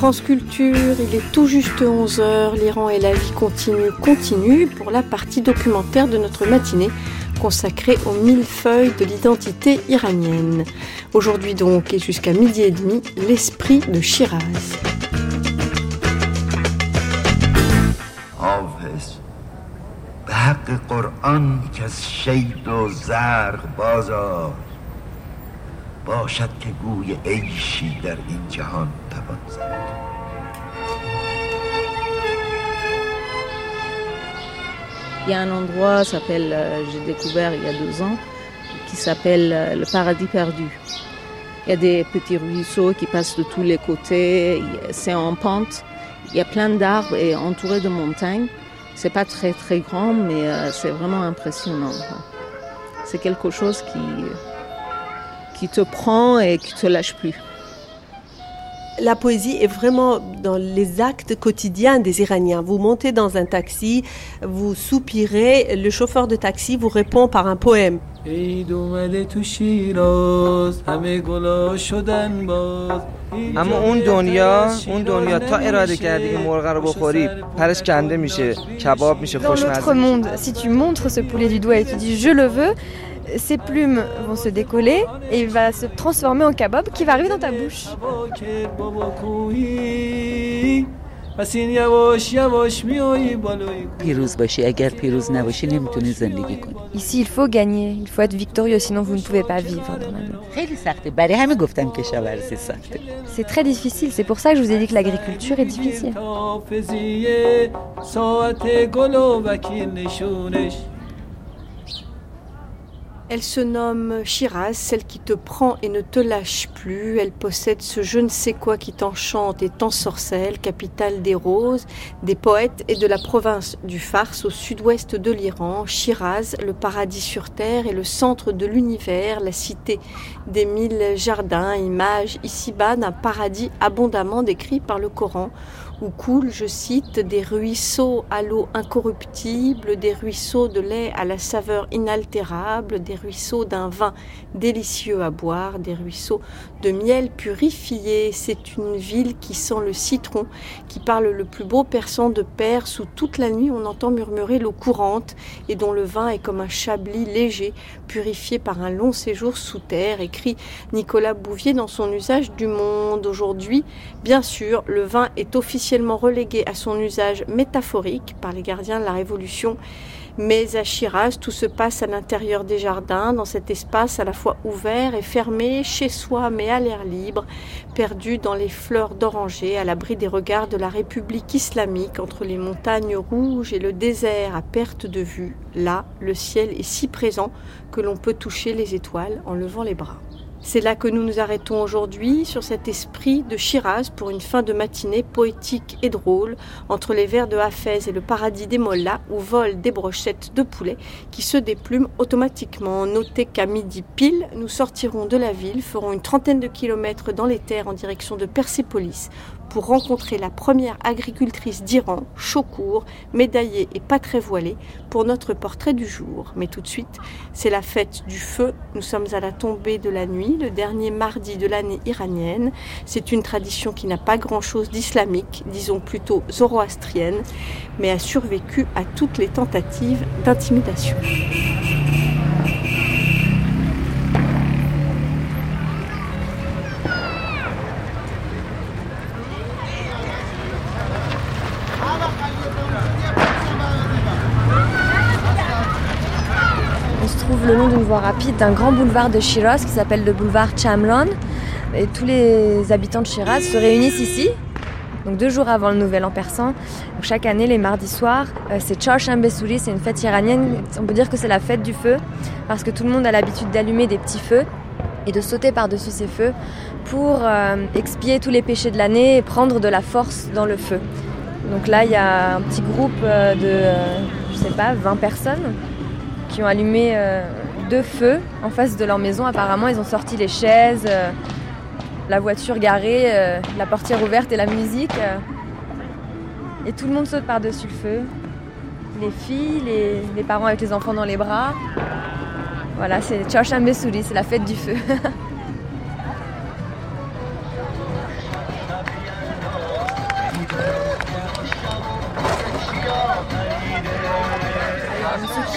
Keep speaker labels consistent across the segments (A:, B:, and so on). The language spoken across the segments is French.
A: France Culture, il est tout juste 11h, l'Iran et la vie continue, continue pour la partie documentaire de notre matinée consacrée aux mille feuilles de l'identité iranienne. Aujourd'hui donc et jusqu'à midi et demi, l'esprit de Shiraz.
B: باشد که گوی عیشی در این جهان
C: Il y a un endroit, s'appelle, euh, j'ai découvert il y a deux ans, qui s'appelle euh, le paradis perdu. Il y a des petits ruisseaux qui passent de tous les côtés, c'est en pente, il y a plein d'arbres et entouré de montagnes. C'est pas très très grand, mais euh, c'est vraiment impressionnant. C'est quelque chose qui, qui te prend et qui te lâche plus.
A: La poésie est vraiment dans les actes quotidiens des Iraniens. Vous montez dans un taxi, vous soupirez, le chauffeur de taxi vous répond par un poème.
D: اما اون دنیا اون دنیا تا اراده کردی این مرغ رو بخوری پرش کنده میشه کباب میشه خوشمزه
E: Dans notre monde, si tu montres ce poulet du doigt et tu dis je le veux, ses plumes vont se décoller et il va se transformer en kebab qui va arriver dans ta bouche. Ici, il faut gagner, il faut être victorieux, sinon vous ne pouvez pas vivre. C'est très difficile, c'est pour ça que je vous ai dit que l'agriculture est difficile. Elle se nomme Shiraz, celle qui te prend et ne te lâche plus. Elle possède ce je ne sais quoi qui t'enchante et t'ensorcelle, capitale des roses, des poètes et de la province du Fars au sud-ouest de l'Iran. Shiraz, le paradis sur terre et le centre de l'univers, la cité des mille jardins, image ici-bas d'un paradis abondamment décrit par le Coran où coulent, je cite, des ruisseaux à l'eau incorruptible, des ruisseaux de lait à la saveur inaltérable, ruisseaux d'un vin délicieux à boire, des ruisseaux de miel purifié. C'est une ville qui sent le citron, qui parle le plus beau persan de Perse, où toute la nuit on entend murmurer l'eau courante et dont le vin est comme un chablis léger, purifié par un long séjour sous terre, écrit Nicolas Bouvier dans son usage du monde. Aujourd'hui, bien sûr, le vin est officiellement relégué à son usage métaphorique par les gardiens de la Révolution. Mais à Shiraz, tout se passe à l'intérieur des jardins, dans cet espace à la fois ouvert et fermé, chez soi mais à l'air libre, perdu dans les fleurs d'oranger, à l'abri des regards de la République islamique, entre les montagnes rouges et le désert à perte de vue. Là, le ciel est si présent que l'on peut toucher les étoiles en levant les bras. C'est là que nous nous arrêtons aujourd'hui, sur cet esprit de Shiraz pour une fin de matinée poétique et drôle, entre les vers de Hafez et le paradis des Mollahs, où volent des brochettes de poulet qui se déplument automatiquement. Notez qu'à midi pile, nous sortirons de la ville, ferons une trentaine de kilomètres dans les terres en direction de Persépolis pour rencontrer la première agricultrice d'Iran, Chocour, médaillée et pas très voilée, pour notre portrait du jour. Mais tout de suite, c'est la fête du feu. Nous sommes à la tombée de la nuit, le dernier mardi de l'année iranienne. C'est une tradition qui n'a pas grand-chose d'islamique, disons plutôt zoroastrienne, mais a survécu à toutes les tentatives d'intimidation. Le long d'une voie rapide d'un grand boulevard de Shiraz qui s'appelle le boulevard Chamron. Et tous les habitants de Shiraz se réunissent ici, donc deux jours avant le nouvel an persan. Chaque année, les mardis soirs, euh, c'est Chorshambe Suri, c'est une fête iranienne. On peut dire que c'est la fête du feu, parce que tout le monde a l'habitude d'allumer des petits feux
F: et de sauter par-dessus ces feux pour euh, expier tous les péchés de l'année et prendre de la force dans le feu. Donc là, il y a un petit groupe euh, de, euh, je sais pas, 20 personnes qui ont allumé deux feux en face de leur maison. Apparemment, ils ont sorti les chaises, la voiture garée, la portière ouverte et la musique. et tout le monde saute par-dessus le feu. Les filles, les, parents avec les enfants dans les bras. Voilà, c'est Chorshambesuri, c'est la fête du feu.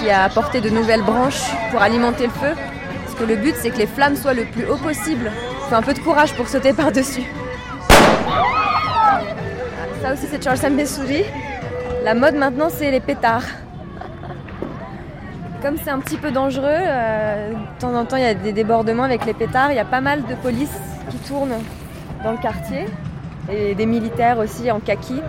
F: qui a apporté de nouvelles branches pour alimenter le feu. Parce que le but, c'est que les flammes soient le plus haut possible. Il faut un peu de courage pour sauter par-dessus. Ça aussi, c'est Chorshambesuri. La mode maintenant, c'est les pétards comme c'est un petit peu dangereux, euh, de temps en temps il y a des débordements avec les pétards, il y a pas mal de police qui tournent dans le quartier et des militaires aussi en kaki.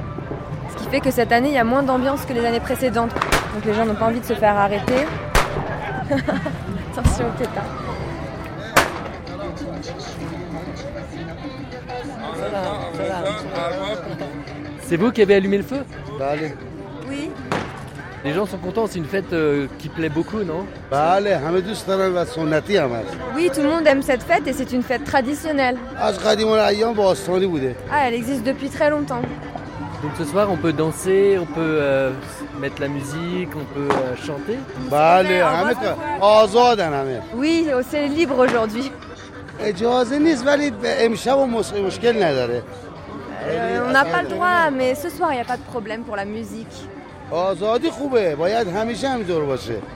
F: Ce qui fait que cette année il y a moins d'ambiance que les années précédentes. Donc les gens n'ont pas envie de se faire arrêter. Attention aux pétards.
G: C'est vous qui avez allumé le feu
F: Oui,
G: les gens sont contents, c'est une fête euh, qui plaît beaucoup, non?
F: Oui, tout le monde aime cette fête et c'est une fête traditionnelle. Ah, elle existe depuis très longtemps.
G: Donc ce soir, on peut danser, on peut euh, mettre la musique, on peut euh, chanter
F: Oui, oh, c'est libre aujourd'hui. on n'a pas le droit, mais ce soir, il n'y a pas de problème pour la musique.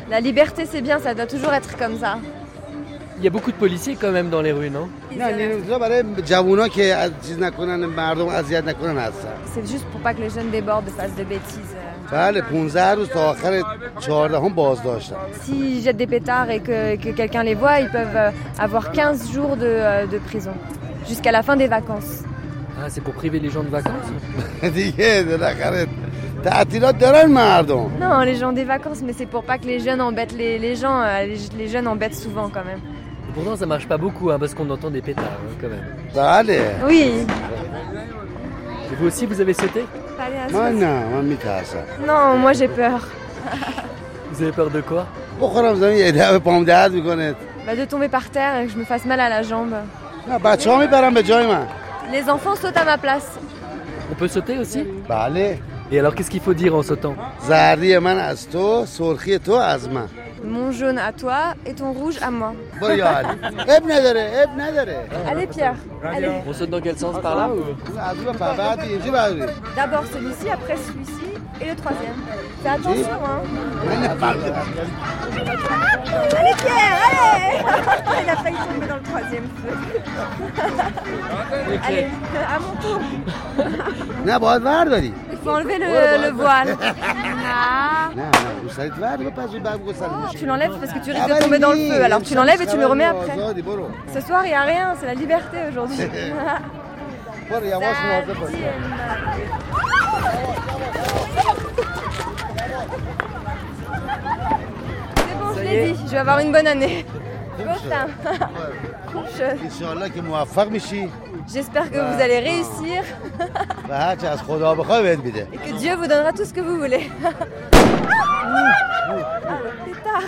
F: La liberté c'est bien, ça doit toujours être comme ça.
G: Il y a beaucoup de policiers quand même dans les rues, non?
F: C'est juste pour pas que les jeunes débordent, fassent de bêtises. S'ils jettent des pétards et que, quelqu'un les voit, ils peuvent euh, avoir 15 jours de, euh, de prison, jusqu'à la fin des vacances.
G: Ah, c'est pour priver les gens de vacances?
F: Non, les gens des vacances, mais c'est pour pas que les jeunes embêtent les, gens. Euh, les, jeunes embêtent souvent quand même.
G: Pourtant, ça marche pas beaucoup, hein, parce qu'on entend des pétards hein, quand même.
F: allez. Oui.
G: Et vous aussi, vous avez sauté?
F: Non, moi j'ai peur.
G: vous avez peur de quoi?
F: Bah, De tomber par terre et que je me fasse mal à la jambe. Les enfants sautent à ma place.
G: On peut sauter aussi?
F: Bah allez.
G: Et alors, qu'est-ce qu'il faut dire en sautant?
F: Mon jaune à toi et ton rouge à moi. Allez Pierre, allez.
G: On saute dans quel sens Par là ou?
F: D'abord celui-ci, après celui-ci et le troisième. Fais attention hein. Allez Pierre, allez Il a failli tomber dans le troisième feu. Allez, à mon tour. Il faut enlever le, le voile. Ah. Tu l'enlèves parce que tu risques de tomber dans le feu. Alors tu l'enlèves et tu le remets après. Ce soir, il n'y a rien, c'est la liberté aujourd'hui. Dit, je vais avoir une bonne année. J'espère que vous allez réussir. Et que Dieu vous donnera tout ce que vous voulez. ah.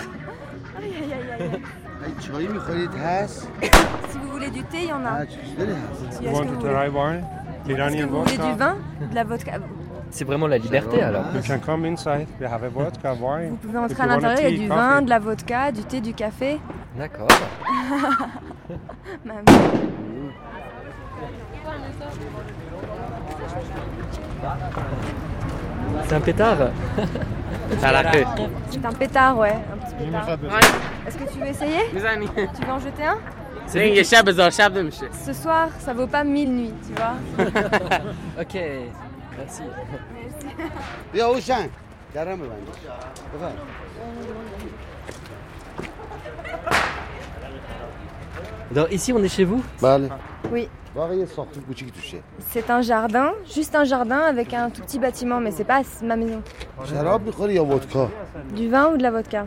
F: Si vous voulez du thé, il y en a. Si vous voulez du vin, de la vodka?
G: C'est vraiment la liberté alors.
F: Vous pouvez entrer à l'intérieur, il y a du vin, de la vodka, du thé, du café.
G: D'accord. C'est un pétard
F: C'est un pétard, ouais. Un petit pétard. Est-ce que tu veux essayer Tu veux en jeter un Ce soir, ça vaut pas mille nuits, tu vois.
G: ok, merci. Alors ici on est chez vous?
F: Oui. C'est un jardin, juste un jardin avec un tout petit bâtiment, mais c'est pas ma maison. Du vin ou de la vodka?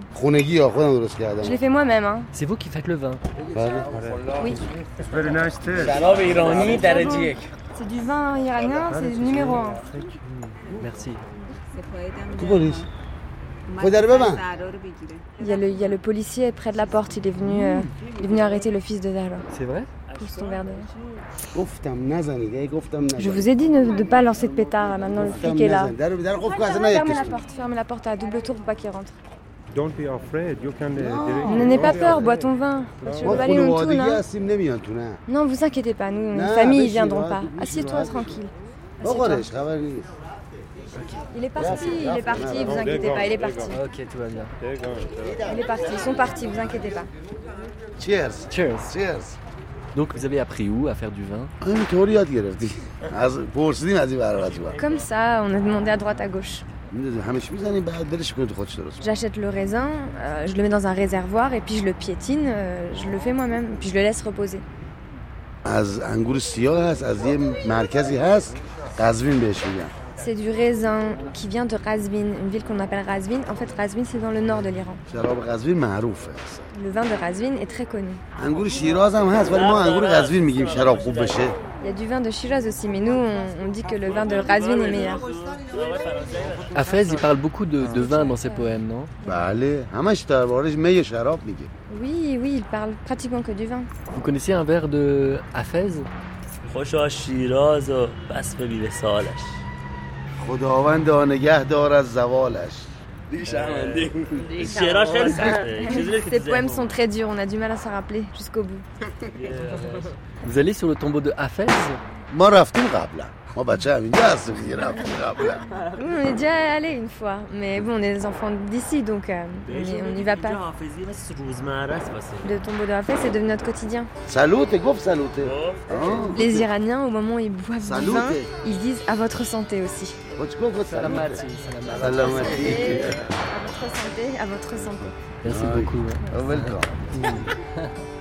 F: Je l'ai fait moi-même. Hein.
G: C'est vous qui faites le vin.
F: Oui. C'est du vin iranien, c'est le numéro 1.
G: Merci.
F: Il y, a le, il y a le policier près de la porte, il est venu, euh, il est venu arrêter le fils de Dara.
G: C'est vrai
F: Pousse ton verre de vin. Je vous ai dit de ne pas lancer de pétard, là, maintenant le flic est là. Fermez la porte, fermez la porte à double tour pour pas qu'il rentre. Ne n'aie pas peur, bois ton vin. Non, vous inquiétez pas, nous, une famille, ils viendront pas. Assieds-toi tranquille. Assieds-toi. Il est parti, il est parti, vous inquiétez pas, il est parti.
G: Ok, tout va bien.
F: Il est parti, ils sont partis, vous inquiétez pas.
H: Cheers.
G: Cheers.
H: Cheers.
G: Donc vous avez appris où à faire du vin?
F: Comme ça, on a demandé à droite à gauche. J'achète le raisin, euh, je le mets dans un réservoir et puis je le piétine, euh, je le fais moi-même, puis je le laisse reposer. C'est du raisin qui vient de Razvin, une ville qu'on appelle Razvin. En fait, Razvin, c'est dans le nord de l'Iran. Le vin de Razvin est très connu. Il y a du vin de Shiraz aussi, mais nous, on, on dit que le vin de Razvin est meilleur.
G: Hafez, il parle beaucoup de, de vin dans ses poèmes, non?
F: Oui, oui, il parle pratiquement que du vin.
G: Vous connaissez un vers de Hafez
I: خوشا شیراز و بس به سالش
H: خداوند نگه دار از زوالش
I: شعراش خیلی سخته چیزی نیست که
F: Ces
I: تو
F: poèmes
I: ذهنم.
F: sont très durs, on a du mal à s'en rappeler jusqu'au bout.
G: Vous allez sur le tombeau de Hafez
F: Bah On est déjà allé une fois, mais bon, on est des enfants d'ici, donc euh, on n'y va pas. Le tombeau d'Arafat, c'est devenu notre quotidien.
H: Salut, et groupe
I: salut.
F: Les Iraniens, au moment où ils boivent du vin, ils disent à votre santé aussi.
H: Euh,
F: à votre santé, à votre santé.
G: Merci beaucoup.
H: Welcome.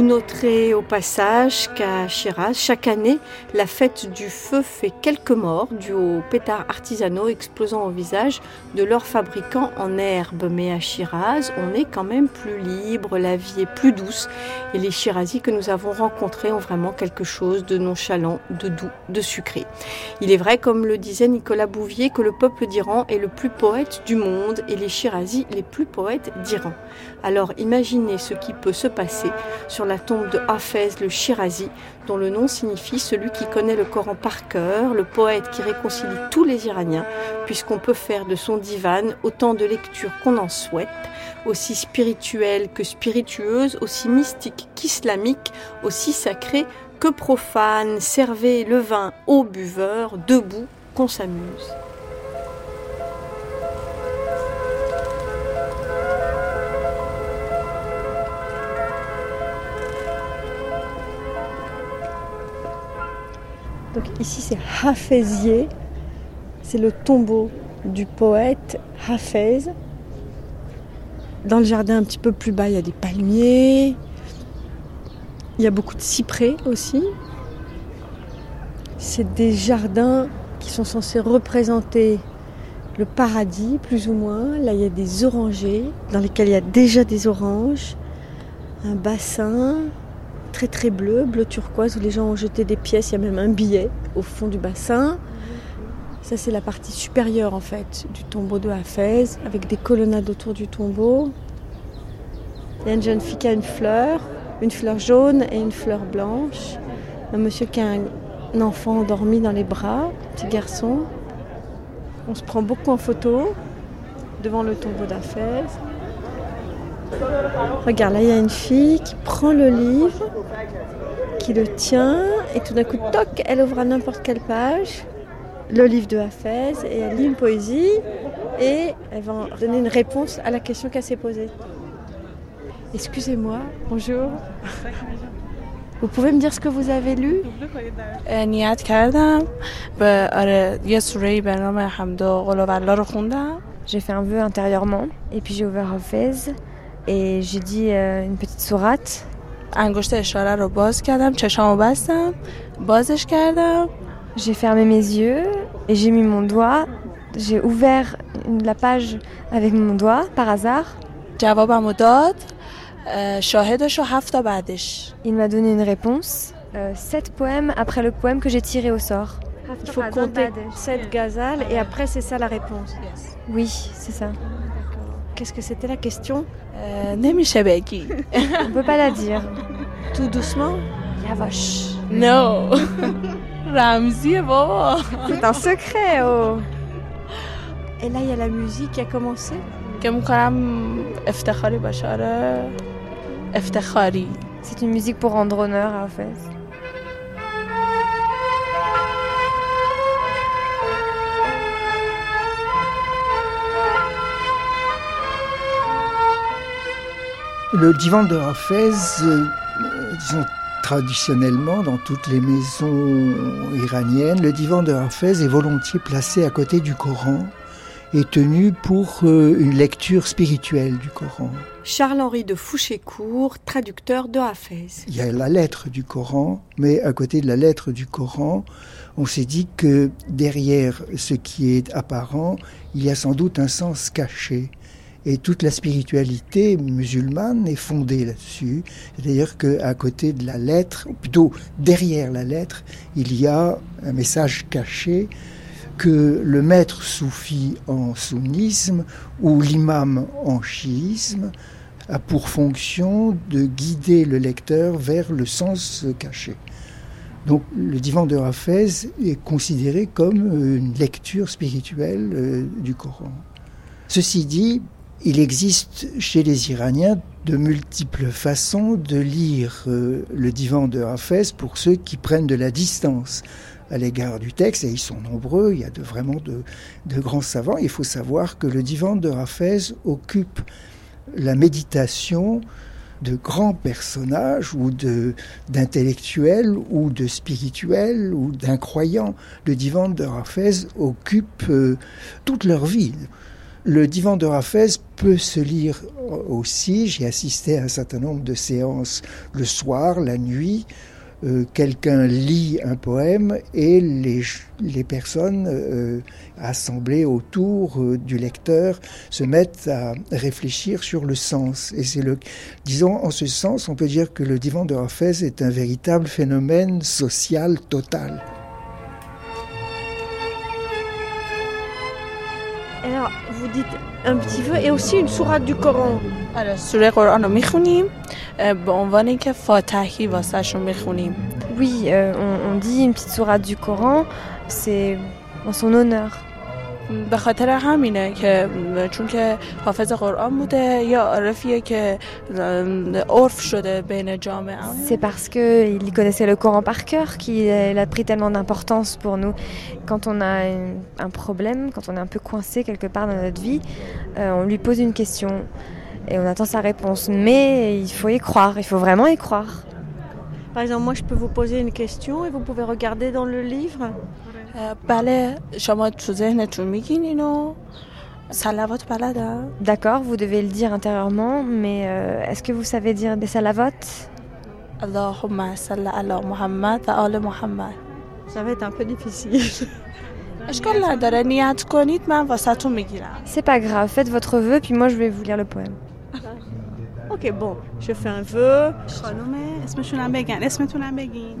E: Vous noterez au passage qu'à Shiraz, chaque année, la fête du feu fait quelques morts dus aux pétards artisanaux explosant au visage de leurs fabricants en herbe. Mais à Shiraz, on est quand même plus libre, la vie est plus douce et les Shirazis que nous avons rencontrés ont vraiment quelque chose de nonchalant, de doux, de sucré. Il est vrai, comme le disait Nicolas Bouvier, que le peuple d'Iran est le plus poète du monde et les Shirazis les plus poètes d'Iran. Alors imaginez ce qui peut se passer sur la tombe de Hafez le Shirazi, dont le nom signifie celui qui connaît le Coran par cœur, le poète qui réconcilie tous les Iraniens, puisqu'on peut faire de son divan autant de lectures qu'on en souhaite, aussi spirituelle que spiritueuse, aussi mystique qu'islamique, aussi sacrée que profane. Servez le vin aux buveurs, debout, qu'on s'amuse. Donc ici c'est Hafezier, c'est le tombeau du poète Hafez. Dans le jardin un petit peu plus bas, il y a des palmiers, il y a beaucoup de cyprès aussi. C'est des jardins qui sont censés représenter le paradis, plus ou moins. Là, il y a des orangers dans lesquels il y a déjà des oranges, un bassin très très bleu, bleu turquoise où les gens ont jeté des pièces. Il y a même un billet au fond du bassin. Ça, c'est la partie supérieure en fait du tombeau de Hafez avec des colonnades autour du tombeau. Il y a une jeune fille qui a une fleur, une fleur jaune et une fleur blanche. Un monsieur qui a un enfant endormi dans les bras, un petit garçon. On se prend beaucoup en photo devant le tombeau d'Hafez. Regarde, là il y a une fille qui prend le livre, qui le tient, et tout d'un coup, toc, elle ouvre à n'importe quelle page le livre de Hafez, et elle lit une poésie, et elle va donner une réponse à la question qu'elle s'est posée. Excusez-moi, bonjour. Vous pouvez me dire ce que vous avez lu?
F: J'ai fait un vœu intérieurement et puis j'ai ouvert Hafez et j'ai dit euh, une petite sourate. J'ai fermé mes yeux et j'ai mis mon doigt. J'ai ouvert la page avec mon doigt par hasard. Il m'a donné une réponse. Euh, sept poèmes après le poème que j'ai tiré au sort.
E: Il faut compter 7 gazales et après c'est ça la réponse.
F: Oui, c'est ça.
E: Qu'est-ce que c'était la question euh,
F: On peut pas la dire.
E: Tout doucement.
F: Yavash.
J: Non Ramzi, bon
F: C'est un secret, oh.
E: Et là, il y a la musique qui a commencé.
F: C'est une musique pour rendre honneur, en fait.
K: Le divan de Hafez, euh, disons traditionnellement dans toutes les maisons iraniennes, le divan de Hafez est volontiers placé à côté du Coran et tenu pour euh, une lecture spirituelle du Coran.
E: Charles-Henri de Fouchécourt, traducteur de Hafez.
K: Il y a la lettre du Coran, mais à côté de la lettre du Coran, on s'est dit que derrière ce qui est apparent, il y a sans doute un sens caché. Et toute la spiritualité musulmane est fondée là-dessus. C'est-à-dire qu'à côté de la lettre, ou plutôt derrière la lettre, il y a un message caché que le maître soufi en sunnisme ou l'imam en chiisme a pour fonction de guider le lecteur vers le sens caché. Donc le divan de Hafez est considéré comme une lecture spirituelle euh, du Coran. Ceci dit, il existe chez les Iraniens de multiples façons de lire euh, le divan de Hafez pour ceux qui prennent de la distance à l'égard du texte, et ils sont nombreux, il y a vraiment de, grands savants. Il faut savoir que le divan de Hafez occupe la méditation de grands personnages ou d'intellectuels ou de spirituels ou d'incroyants. Le divan de Hafez occupe euh, toute leur vie. Le divan de Hafez peut se lire aussi, j'ai assisté à un certain nombre de séances le soir, la nuit, euh, quelqu'un lit un poème et les, les personnes euh, assemblées autour euh, du lecteur se mettent à réfléchir sur le sens. Et c'est le, disons, en ce sens, on peut dire que le divan de Hafez est un véritable phénomène social total.
E: vous dites un petit peu et aussi une sourate du Coran.
J: Alors, sur le Coran, on mechounim. Euh, bon, on va va
F: Oui, euh, on, on dit une petite sourate du Coran. C'est en son honneur.
J: به خاطر همینه که چون که حافظ قرآن بوده یا عارفیه که عرف شده بین جامعه
F: C'est parce qu'il connaissait le Coran par cœur qu'il a pris tellement d'importance pour nous. Quand on a un, un problème, quand on est un peu coincé quelque part dans notre vie, euh, on lui pose une question et on attend sa réponse. Mais il faut y croire, il faut vraiment y croire.
E: Par exemple, moi je peux vous poser une question et vous pouvez regarder dans le livre.
J: بله شما تو ذهنتون میگین اینو سلوات بلدم
F: D'accord, vous devez le dire intérieurement, mais euh, est-ce que vous savez dire des salavot
J: اللهم صل علی محمد و آل محمد
E: Ça va être un peu difficile.
J: اشکال نداره نیت کنید من واسهتون میگیرم
F: C'est pas grave, faites votre vœu, puis moi je vais vous lire le poème.
E: Ok, bon, je fais un vœu.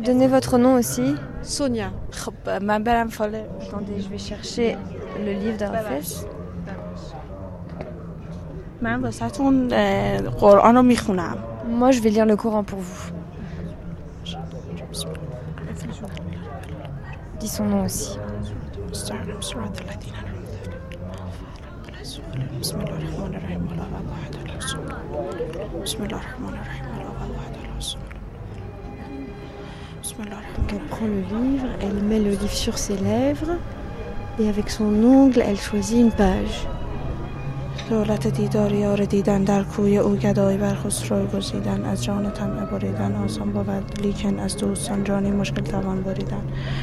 F: Donnez votre nom aussi.
E: Sonia.
F: Attendez, je vais chercher le livre d'Arafes. Moi, je vais lire le Coran pour vous. Dis son nom aussi.
J: بسم الله الرحمن الرحمن
E: Elle prend le livre, elle met le livre sur ses lèvres et avec son ongle, elle choisit une page.
J: دولت دیدار یار دیدن در کوی او گدای بر خسرو گزیدن از جان طمع بریدن آسان بود لیکن از دوستان جانی مشکل توان بریدن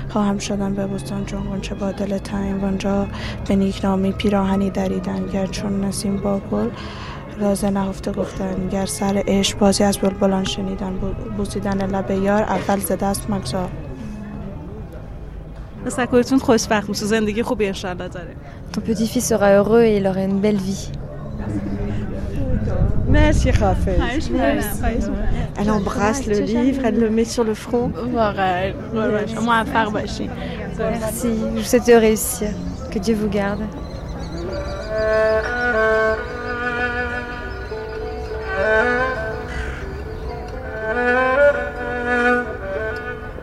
J: خواهم شدن به بستان چون غنچه با دل تنگ وانجا به نیکنامی پیراهنی دریدن گر چون نسیم با گل رازه نهفته گفتن گر سر عشق بازی از بلبلان شنیدن بوسیدن لب یار اول ز دست مگذار
L: تسکرتون خوشبخت میشه زندگی خوبی انشالله داره
F: Ton petit-fils sera heureux et il aura une belle vie.
A: Merci Raphaël. Elle embrasse le livre, elle le met sur le front.
F: Merci. Je vous souhaite de réussir. Que Dieu vous garde.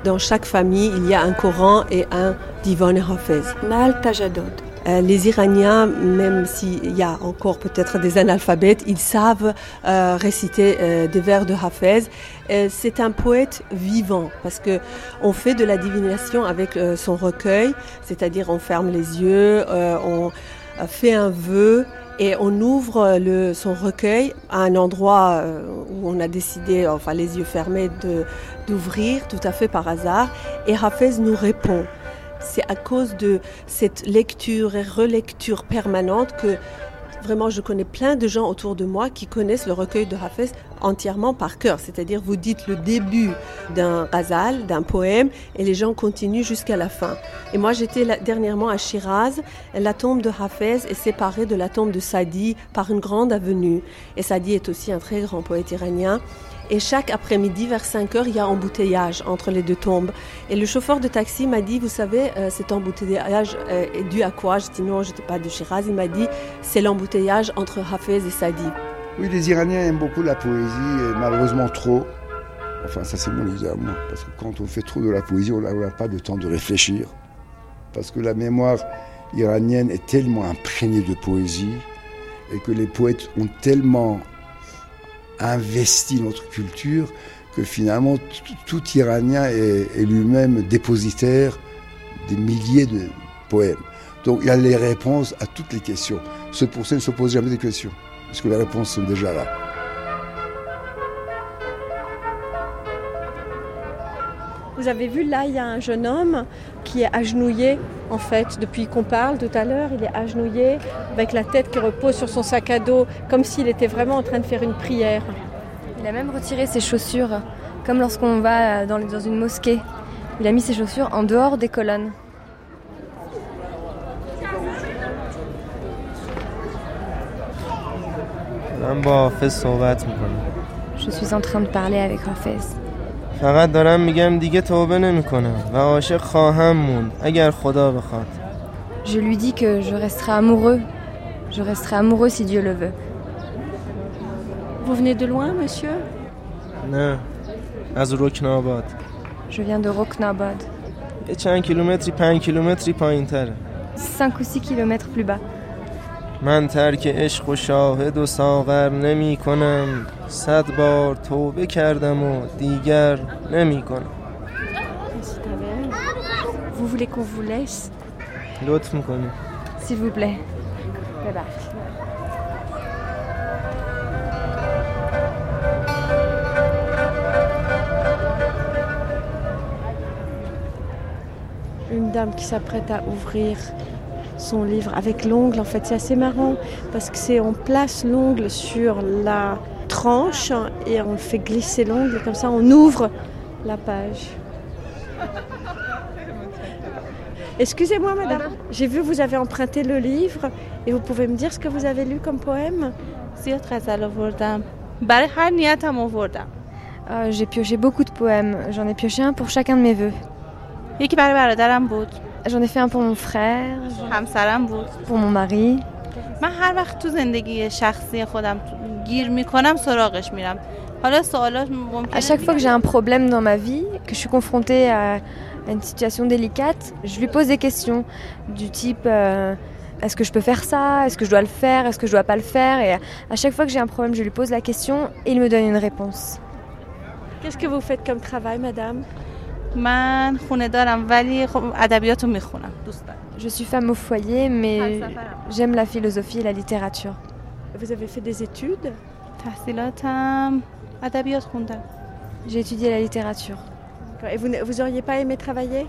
M: Dans chaque famille, il y a un Coran et un Divan Hafez.
A: Mal Tajadod.
M: Euh, les Iraniens, même s'il y a encore peut-être des analphabètes, ils savent euh, réciter euh, des vers de Hafez. C'est un poète vivant parce que on fait de la divination avec son recueil, c'est-à-dire on ferme les yeux, on fait un vœu et on ouvre le, son recueil à un endroit euh, où on a décidé, enfin les yeux fermés, d'ouvrir tout à fait par hasard et Hafez nous répond. C'est à cause de cette lecture et relecture permanente que vraiment je connais plein de gens autour de moi qui connaissent le recueil de Hafez entièrement par cœur. C'est-à-dire vous dites le début d'un ghazal, d'un poème, et les gens continuent jusqu'à la fin. Et moi j'étais dernièrement à Shiraz, la tombe de Hafez est séparée de la tombe de Sadi par une grande avenue. Et Sadi est aussi un très grand poète iranien. Et chaque après-midi, vers 5 heures, il y a embouteillage entre les deux tombes. Et le chauffeur de taxi m'a dit, vous savez, euh, cet embouteillage euh, est dû à quoi? Je dis non, je n'étais pas de Shiraz. Il m'a dit, c'est l'embouteillage entre Hafez et Sadi.
N: Oui, les Iraniens aiment beaucoup la poésie, et malheureusement trop. Enfin, ça c'est mon idée moi, parce que quand on fait trop de la poésie, on n'a pas de temps de réfléchir. Parce que la mémoire iranienne est tellement imprégnée de poésie, et que les poètes ont tellement investi notre culture, que finalement tout, Iranien est, lui-même dépositaire des milliers de poèmes. Donc il y a les réponses à toutes les questions. Ce pour ne se pose jamais des questions, parce que les réponses sont déjà là.
A: Vous avez vu là, il y a un jeune homme qui est agenouillé en fait depuis qu'on parle tout à l'heure. Il est agenouillé avec la tête qui repose sur son sac à dos comme s'il était vraiment en train de faire une prière.
F: Il a même retiré ses chaussures comme lorsqu'on va euh, dans une mosquée. Il a mis ses chaussures en dehors des colonnes. Je suis en train de parler avec Rafes.
D: فقط دارم میگم دیگه توبه نمی‌کنم و عاشق خواهم موند اگر خدا بخواد
F: Je lui dis que je resterai amoureux. Je resterai amoureux si Dieu le veut.
A: Vous venez de loin, monsieur
D: نه از رکن آباد
F: Je viens de Roknabad,
D: یه چند کیلومتری پنج کیلومتری پایین تره
F: 5 ou 6 kilomètres plus bas.
D: من ترک عشق و شاهد و ساغر نمی کنم صد بار توبه کردم و دیگر نمی کنم
A: Vous voulez qu'on vous laisse
D: لطف میکنی
F: S'il vous plaît. ببخش.
A: Une dame qui s'apprête à ouvrir son livre avec l'ongle. En fait, c'est assez marrant parce que c'est on place l'ongle sur la et on fait glisser l'ongle, comme ça on ouvre la page. Excusez-moi, madame, j'ai vu que vous avez emprunté le livre et vous pouvez me dire ce que vous avez lu comme poème?
F: Euh, J'ai pioché beaucoup de poèmes. J'en ai pioché un pour chacun de mes
L: voeux.
F: J'en ai fait un pour mon frère, pour mon mari.
L: من هر وقت تو زندگی شخصی خودم گیر میکنم سراغش میرم حالا سوالات ممکنه
F: À chaque fois que j'ai un problème dans ma vie, que je suis confrontée à à une situation délicate, je lui pose des questions du type euh, est-ce que je peux faire ça Est-ce que je dois le faire Est-ce que je dois pas le faire Et à chaque fois que j'ai un problème, je lui pose la question et il me donne une réponse.
A: Qu'est-ce que vous faites comme travail madame
L: من خونه دارم ولی خب ادبیات رو میخونم دوست دارم
F: Je suis femme au foyer, mais j'aime la philosophie et la littérature.
A: Vous avez fait des études
F: J'ai étudié la littérature.
A: Et vous vous auriez pas aimé travailler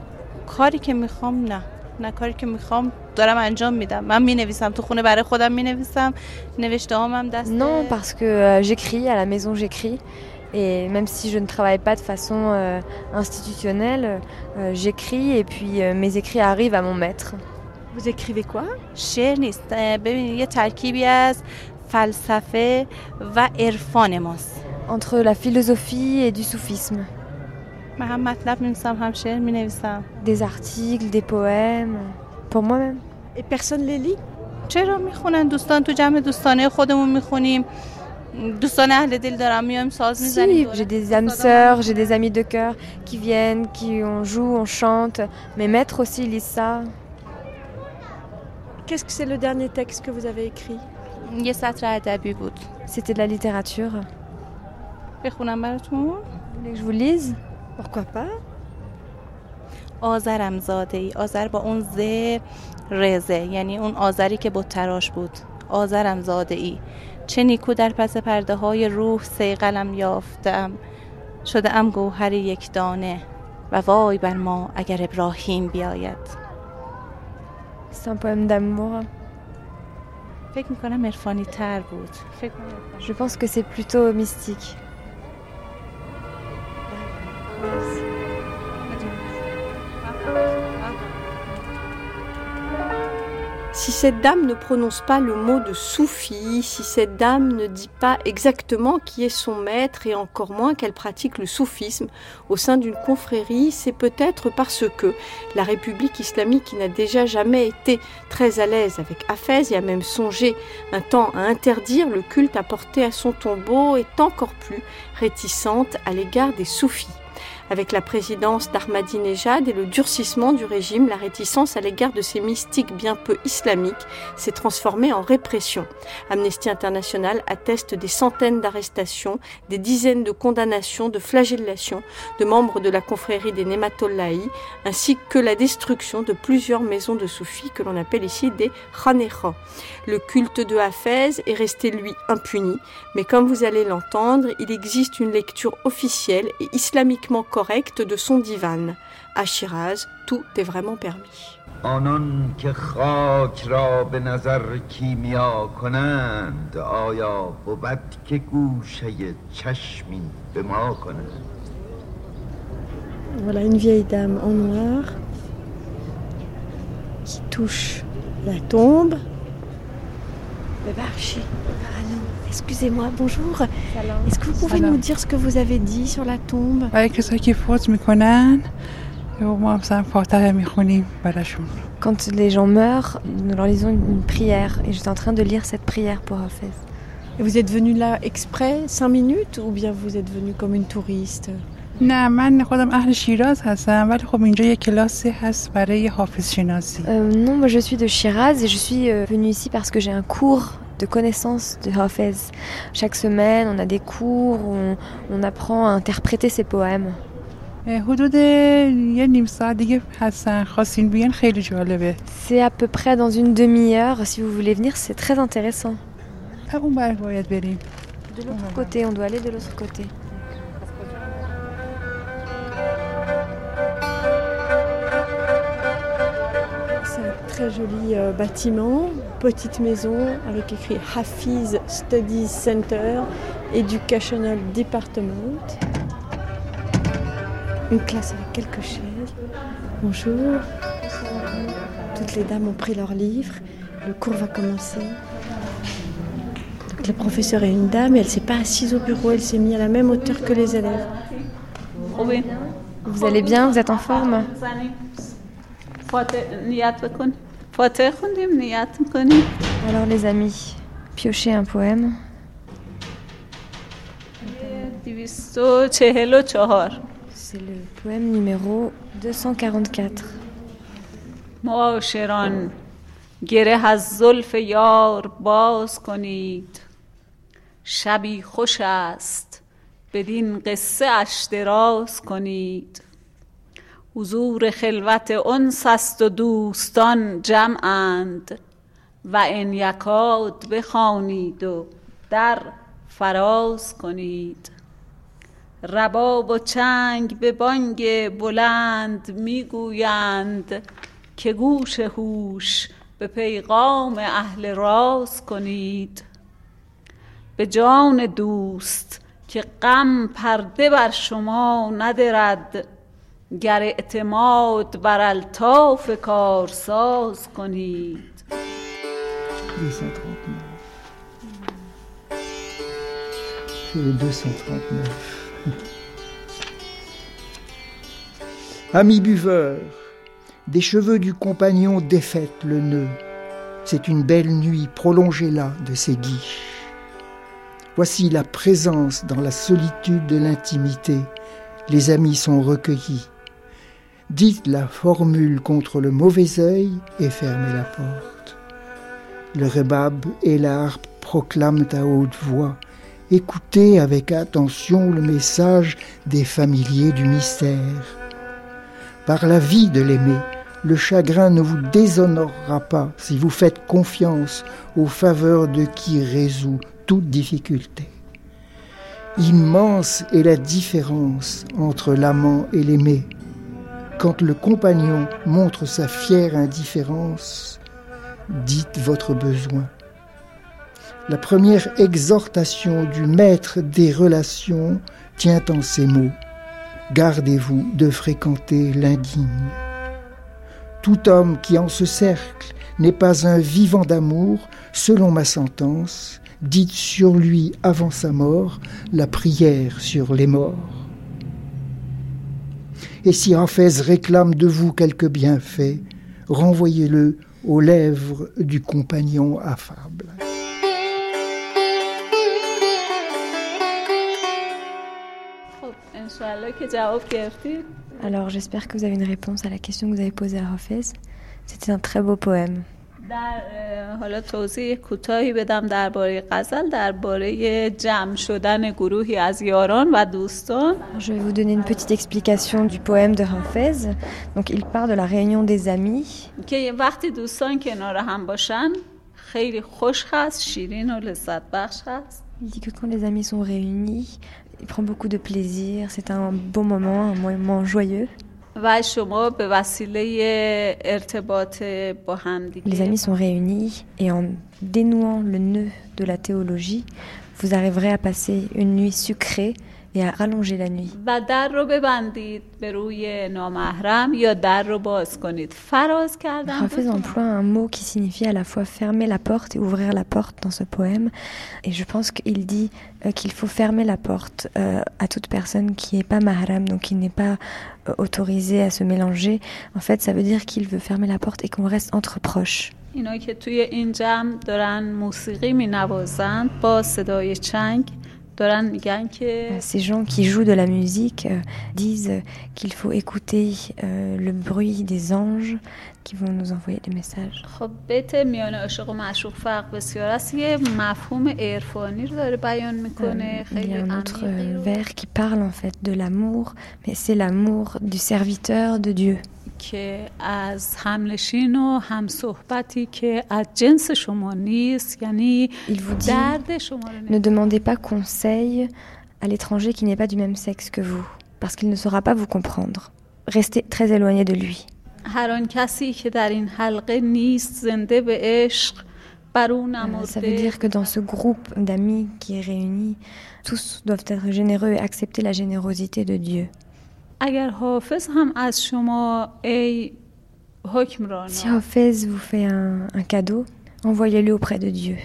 L: کاری که میخوام نه نه کاری که میخوام دارم انجام میدم من مینویسم تو خونه برای خودم مینویسم نوشته هم دست
F: Non, parce que euh, j'écris, à la maison j'écris. Et même si je ne travaille pas de façon euh, institutionnelle, euh, j'écris et puis euh, mes écrits arrivent à mon maître.
A: Vous écrivez quoi?
F: Entre la philosophie et du soufisme. Des articles, des poèmes, pour moi-même.
A: Et personne ne les lit?
L: دوستان تو جمع دوستانه خودمون میخونیم دوستان اهل دل دارم میایم ساز
F: Si,
L: میزنیم
F: j'ai des âmes sœurs, j'ai des amis de cœur qui viennent, qui on joue, on chante. Mes maîtres aussi ils lisent ça.
A: Qu'est-ce que c'est le dernier texte que vous avez écrit
L: یه سطر ادبی بود
F: C'était de la littérature.
L: بخونم براتون
F: Vous voulez que je vous lise
A: Pourquoi pas
L: آذرم زاده ای آذر با اون ز رزه یعنی اون آذری که بود تراش بود آذرم زاده ای چه نیکو در پس پرده های روح سیقلم یافتم. شده ام گوهر یک دانه و وای بر ما اگر ابراهیم بیاید. فکر می‌کنم عرفانی تر بود. فکر کنم
F: Je pense que c'est plutôt mystique.
E: Si cette dame ne prononce pas le mot de soufi, si cette dame ne dit pas exactement qui est son maître et encore moins qu'elle pratique le soufisme au sein d'une confrérie, c'est peut-être parce que la République islamique, qui n'a déjà jamais été très à l'aise avec Hafez et a même songé un temps à interdire le culte apporté à son tombeau, est encore plus réticente à l'égard des soufis. Avec la présidence d'Ahmadinejad et le durcissement du régime, la réticence à l'égard de ces mystiques bien peu islamiques s'est transformée en répression. Amnesty International atteste des centaines d'arrestations, des dizaines de condamnations, de flagellations de membres de la confrérie des Nematollahi, ainsi que la destruction de plusieurs maisons de soufis que l'on appelle ici des khanecha. Le culte de Hafez est resté lui impuni, mais comme vous allez l'entendre, il existe une lecture officielle et islamiquement correcte de son divan. À Shiraz, tout est vraiment permis.
B: آنان که خاک را به نظر کیمیا کنند آیا بود که گوشه چشمی به ما کنند
A: Voilà une vieille dame en noir qui touche la tombe. Bebarchi. Excusez-moi, bonjour. Est-ce que vous pouvez
J: Salam.
A: nous dire ce que vous avez dit sur la tombe
J: برای کسایی که فوت میکنن ما مثلا فاتحه میخونیم براشون
F: Quand les gens meurent, nous leur lisons une, une prière. Et j'étais en train de lire cette prière pour Hafez.
A: Et vous êtes venu là exprès, cinq minutes, ou bien vous êtes venu comme une touriste
J: نه من خودم اهل شیراز هستم ولی خب اینجا یه کلاسی هست برای حافظ شناسی
F: Euh, non, moi je suis de Shiraz et je suis euh, venue ici parce que j'ai un cours de connaissance de Hafez. Chaque semaine, on a des cours, on, on apprend à interpréter ses poèmes. C'est à peu près dans une demi-heure. Si vous voulez venir, c'est très intéressant. De l'autre côté, on doit aller de l'autre côté.
A: Très joli euh, bâtiment, petite maison avec écrit Hafiz Studies Center, Educational Department. Une classe avec quelques chaises. Bonjour. Toutes les dames ont pris leurs livres. Le cours va commencer. Donc, la professeure est une dame et elle s'est pas assise au bureau, elle s'est mise à la même hauteur que les élèves.
F: Vous allez bien? Vous êtes en forme? Alors les amis, piochez un poème.
O: دویست و چهل و چهار
F: C'est le poème numéro 244.
O: معاشران گره از زلف یار باز کنید شبی خوش است بدین قصه اش دراز کنید حضور خلوت انس است و دوستان جمعند و ان یکاد بخوانید و در فراز کنید. رباب و چنگ به بانگ بلند می‌گویند که گوش هوش به پیغام اهل راز کنید. به جان دوست که غم پرده بر شما ندرد گر اعتماد بر الطاف کارساز کنید
K: Amis buveurs, des cheveux du compagnon défaitent le nœud. C'est une belle nuit, prolongez-la de ses guiches. Voici la présence dans la solitude de l'intimité. Les amis sont recueillis. Dites la formule contre le mauvais œil et fermez la porte. Le rebab et l'art proclament à haute voix. Écoutez avec attention le message des familiers du mystère. Par la vie de l'aimer, le chagrin ne vous déshonorera pas si vous faites confiance aux faveurs de qui résout toute difficulté. Immense est la différence entre l'amant et l'aimé. Quand le compagnon montre sa fière indifférence, dites votre besoin. La première exhortation du maître des relations tient en ces mots. Gardez-vous de fréquenter l'indigne. Tout homme qui en ce cercle n'est pas un vivant d'amour, selon ma sentence, dites sur lui avant sa mort la prière sur les morts. Et si Raphès réclame de vous quelque bienfait, renvoyez-le aux lèvres du compagnon affable.
F: Alors j'espère que vous avez une réponse à la question que vous avez posée à Hafez. C'était un très beau poème.
O: در حالا توضیح کوتاهی بدم درباره غزل درباره جمع شدن گروهی از یاران و دوستان
F: Je vais vous donner une petite explication du poème de Hafez. Donc il parle de la réunion des amis.
O: که وقتی دوستان کنار هم باشن خیلی خوش هست شیرین و لذت بخش هست
F: Il dit que quand les amis sont réunis, il prend beaucoup de plaisir, c'est un beau moment, un moment joyeux. Les amis sont réunis et en dénouant le nœud de la théologie, vous arriverez à passer une nuit sucrée et à rallonger la nuit.
O: و در رو ببندید به روی نامحرم یا در رو باز کنید فراز کردن
F: Hafez emploie un mot qui signifie à la fois fermer la porte et ouvrir la porte dans ce poème. Et je pense qu'il dit euh, qu'il faut fermer la porte euh, à toute personne qui n'est pas mahram, donc qui n'est pas euh, autorisée à se mélanger. En fait, ça veut dire qu'il veut fermer la porte et qu'on reste entre proches.
O: اینا که توی این جمع دارن موسیقی می نوازند با صدای چنگ دارن میگن که euh,
F: ces gens qui jouent de la musique euh, disent qu'il faut écouter euh, le bruit des anges qui vont nous envoyer des messages. Il y a un autre vers qui parle en fait de l'amour, mais c'est l'amour du serviteur de Dieu.
O: که از همنشین و همصحبتی که از جنس شما نیست یعنی
F: Il vous dit
O: درد شما رو
F: ne demandez pas conseil à l'étranger qui n'est pas du même sexe que vous, parce qu'il ne saura pas vous comprendre. Restez très éloigné de lui.
O: هر آن کسی که در این حلقه نیست زنده به عشق بر او
F: Euh, Ça veut
O: نمرده
F: dire que dans ce groupe d'amis qui est réuni, tous doivent être généreux et accepter la générosité de Dieu.
O: اگر حافظ هم از شما ای حکمران
F: Si Hafez vous fait un, un cadeau, envoyez-le auprès de Dieu.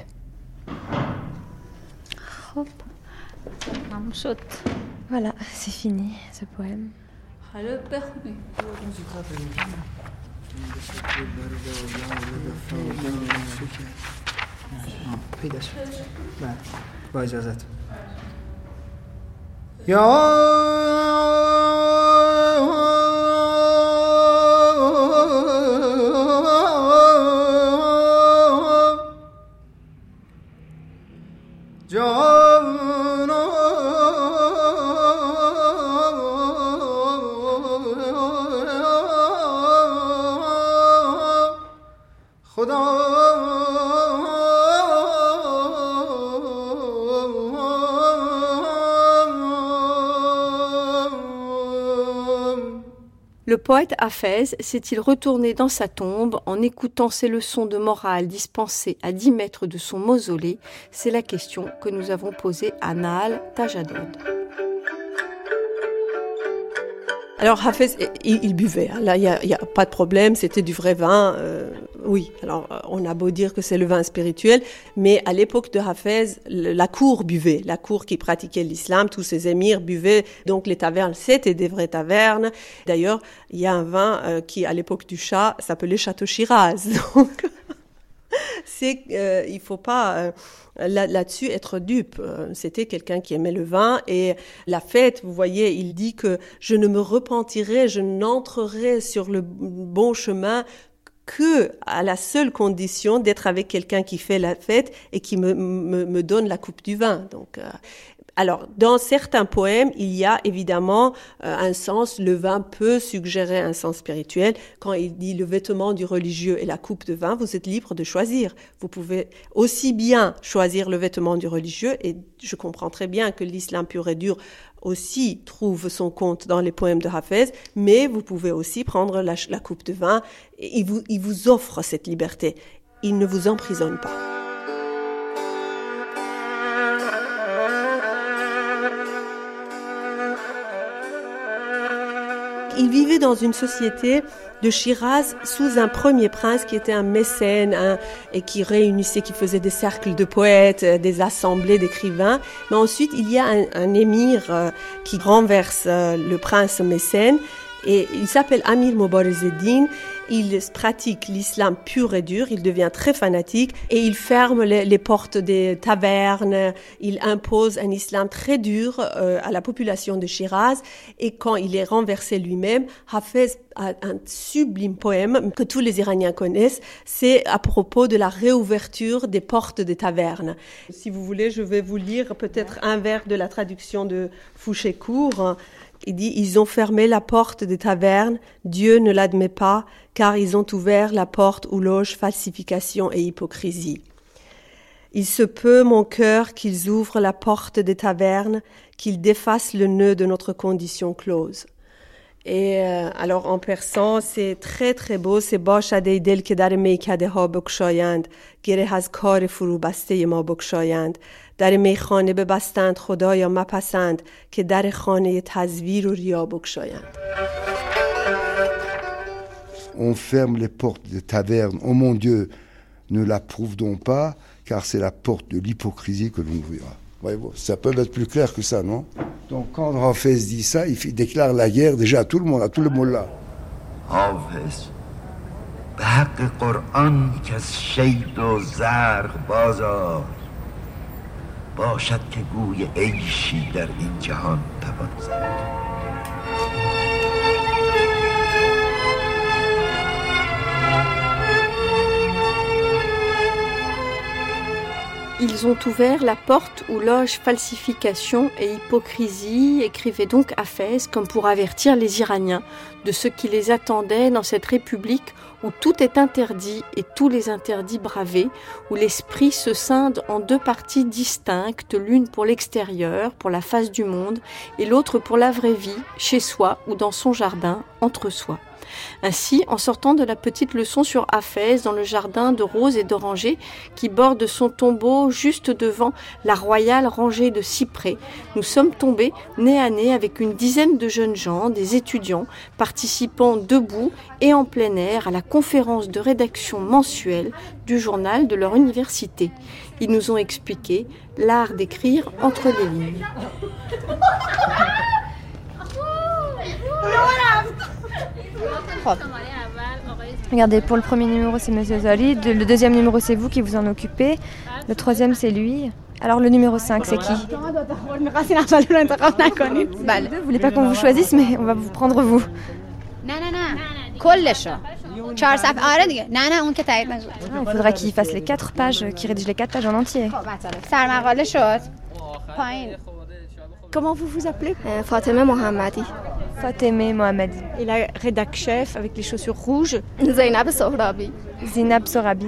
O: خب تمام شد
F: Voilà, c'est fini ce poème.
O: حالا بخونید
P: پیدا شد بله با اجازت یا خدا
E: Le poète Hafez s'est-il retourné dans sa tombe en écoutant ses leçons de morale dispensées à 10 mètres de son mausolée? C'est la question que nous avons posée à Naal Tajadod.
M: Alors Hafez, il, buvait. Hein. Là, il n'y a, pas de problème. C'était du vrai vin. Euh, oui. Alors, euh, on a beau dire que c'est le vin spirituel, mais à l'époque de Hafez, la cour buvait. La cour qui pratiquait l'islam, tous ces émirs buvaient. Donc, les tavernes, c'était des vraies tavernes. D'ailleurs, il y a un vin euh, qui, à l'époque du chat, s'appelait Château Shiraz. Donc, c'est, euh, il faut pas là-dessus être dupe. Euh, c'était quelqu'un qui aimait le vin et la fête, vous voyez, il dit que je ne me repentirai, je n'entrerai sur le bon chemin que à la seule condition d'être avec quelqu'un qui fait la fête et qui me, me, me donne la coupe du vin. Donc, euh, alors, dans certains poèmes, il y a évidemment euh, un sens, le vin peut suggérer un sens spirituel. Quand il dit le vêtement du religieux et la coupe de vin, vous êtes libre de choisir. Vous pouvez aussi bien choisir le vêtement du religieux, et je comprends très bien que l'islam pur et dur aussi trouve son compte dans les poèmes de Hafez, mais vous pouvez aussi prendre la, coupe de vin. Il vous offre cette liberté. Il ne vous emprisonne pas. Il vivait dans une société de Shiraz sous un premier prince qui était un mécène et qui réunissait, qui faisait des cercles de poètes, euh, des assemblées d'écrivains. Mais ensuite, il y a un, émir euh, qui renverse euh, le prince mécène et il s'appelle Amir Mobarezeddin. Il pratique l'islam pur et dur, il devient très fanatique et il ferme les, portes des tavernes, il impose un islam très dur euh, à la population de Shiraz et quand il est renversé lui-même, Hafez a un sublime poème que tous les Iraniens connaissent, c'est à propos de la réouverture des portes des tavernes. Si vous voulez, je vais vous lire peut-être un vers de la traduction de Fouché-Court. Il dit, ils ont fermé la porte des tavernes, Dieu ne l'admet pas, car ils ont ouvert la porte où loge falsification et hypocrisie. Il se peut, mon cœur, qu'ils ouvrent la porte des tavernes, qu'ils défassent le nœud de notre condition close. Et euh, alors en persan, c'est très très beau, c'est باشد ای دل که در میکده ها بکشایند گره از کار فرو بسته ما بکشایند در میخانه ببستند خدایا مپسند که در خانه تزویر و ریا بکشایند
N: On ferme les portes des tavernes. Oh mon Dieu, ne l'approuve donc pas, car c'est la porte de l'hypocrisie que l'on ouvrira. ça peut être plus clair que ça, non Donc quand Hafez dit ça, il déclare la guerre déjà à tout le monde, à tout le monde là.
B: Hafez, به حق قرآن که از شید و زرق بازار باشد که گوی عیشی در این جهان توان زد.
E: Ils ont ouvert la porte où loge falsification et hypocrisie, écrivait donc Hafez comme pour avertir les Iraniens de ce qui les attendait dans cette république où tout est interdit et tous les interdits bravés, où l'esprit se scinde en deux parties distinctes, l'une pour l'extérieur, pour la face du monde, et l'autre pour la vraie vie, chez soi ou dans son jardin, entre soi. Ainsi, en sortant de la petite leçon sur Hafez dans le jardin de roses et d'orangers qui borde son tombeau juste devant la royale rangée de cyprès, nous sommes tombés nez à nez avec une dizaine de jeunes gens, des étudiants, participant debout et en plein air à la conférence de rédaction mensuelle du journal de leur université. Ils nous ont expliqué l'art d'écrire entre les lignes.
F: Regardez, pour le premier numéro, c'est Monsieur Zali. Le deuxième numéro, c'est vous qui vous en occupez. Le troisième, c'est lui. Alors, le numéro 5, c'est qui? Vous voulez pas qu'on vous choisisse, mais on va vous prendre vous. il faudra qu'il fasse les quatre pages, qu'il rédige les quatre pages en entier.
E: Comment vous vous appelez?
F: Euh, Fatima Mohammadi. Fatima Mohammadi.
E: Et la rédac chef avec les chaussures rouges?
F: Zainab Sohrabi. Zainab Sohrabi.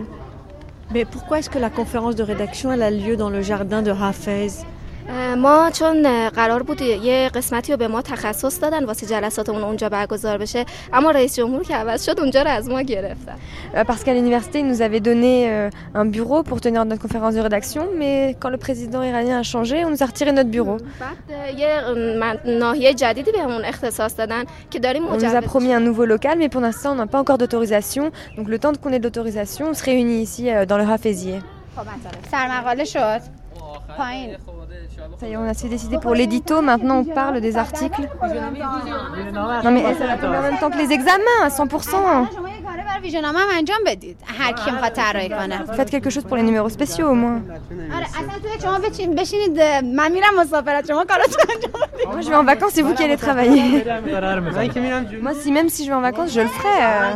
E: Mais pourquoi est-ce que la conférence de rédaction elle a lieu dans le jardin de Hafez?
Q: ما چون قرار بود یه قسمتی رو به ما تخصص دادن واسه جلساتمون اونجا برگزار بشه اما رئیس جمهور که عوض شد اونجا رو از ما گرفتن
F: Parce qu'à l'université, ils nous avaient donné euh, un bureau pour tenir notre conférence de rédaction, mais quand le président iranien a changé, on nous a retiré notre bureau.
Q: بعد یه ناحیه جدیدی بهمون اختصاص دادن که داریم
F: On nous a promis un nouveau local, mais pour l'instant, on n'a pas encore d'autorisation. Donc le temps qu'on ait d'autorisation, on se réunit ici euh, dans le Hafezier.
R: سرمقاله شد پایین
F: ça y est, on a décidé pour l'édito. Maintenant, on parle des articles. Non, mais ça va tomber en même temps que les examens, hein, à 100%. Faites quelque chose pour les numéros spéciaux au moins. Moi je vais en vacances, c'est vous qui allez travailler. Moi si même si je vais en vacances, je le ferai. Euh.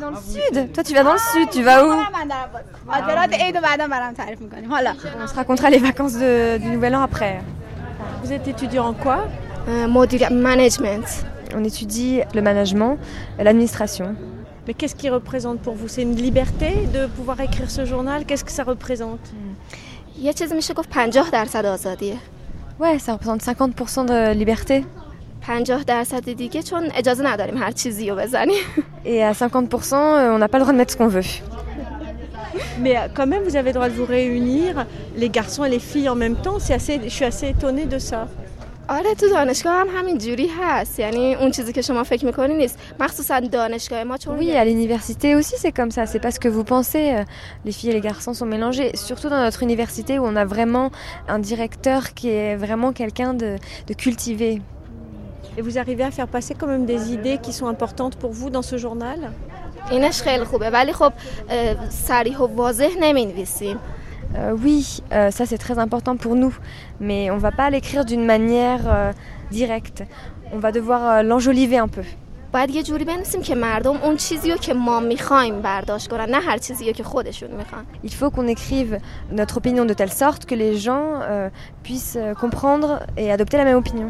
F: Dans le sud. Toi tu vas dans le sud, tu vas où?
R: خاطرات عید و بعدا برام تعریف میکنیم حالا
F: On se racontera les vacances de- du Nouvel An après.
A: Vous êtes étudiant en quoi
Q: مدیر management
F: On étudie le management, l'administration.
A: Mais qu'est-ce qui représente pour vous C'est une liberté de pouvoir écrire ce journal Qu'est-ce que ça représente
Q: یه چیزی میشه گفت 50 درصد آزادیه
F: Ouais, ça représente 50% de liberté.
Q: 50 درصد دیگه چون اجازه نداریم هر چیزی رو بزنیم
F: Et à 50%, euh, on n'a pas le droit de mettre ce qu'on veut.
A: Mais euh, quand même, vous avez le droit de vous réunir, les garçons et les filles en même temps. C'est assez, je suis assez étonnée de ça.
Q: آره تو دانشگاه هم همین جوری هست یعنی اون چیزی که شما فکر میکنی نیست مخصوصا دانشگاه ما چون
F: Oui, à l'université aussi, c'est comme ça. C'est pas ce que vous pensez. euh, Les filles et les garçons sont mélangés. Surtout dans notre université où on a vraiment un directeur qui est vraiment quelqu'un de, de cultivé.
A: Et vous arrivez à faire passer quand même des idées qui sont importantes pour vous dans ce journal
Q: اینش خیلی خوبه ولی خب اه، صریح و واضح نمینویسیم
F: Euh, oui, euh, ça c'est très important pour nous. Mais on va pas l'écrire d'une manière euh, directe. On va devoir euh, l'enjoliver un peu.
Q: باید یه جوری بنویسیم که مردم اون چیزی رو که ما میخوایم برداشت کنن نه هر چیزی رو که خودشون میخوان
F: Il faut qu'on écrive notre opinion de telle sorte que les gens euh, puissent euh, comprendre et adopter la même opinion.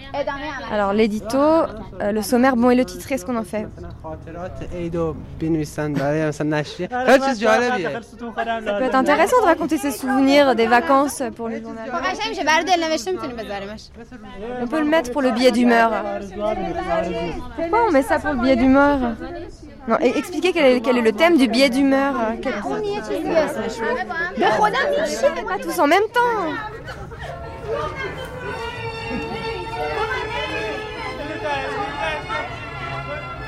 F: Alors l'édito, euh, le sommaire, bon et le titre, est-ce qu'on en fait Ça peut être intéressant de raconter ses souvenirs des vacances pour
R: le journal.
F: On peut le mettre pour le billet d'humeur. Pourquoi on met ça pour le billet d'humeur non, et expliquez quel est, le thème du billet d'humeur. Pas tous en même temps.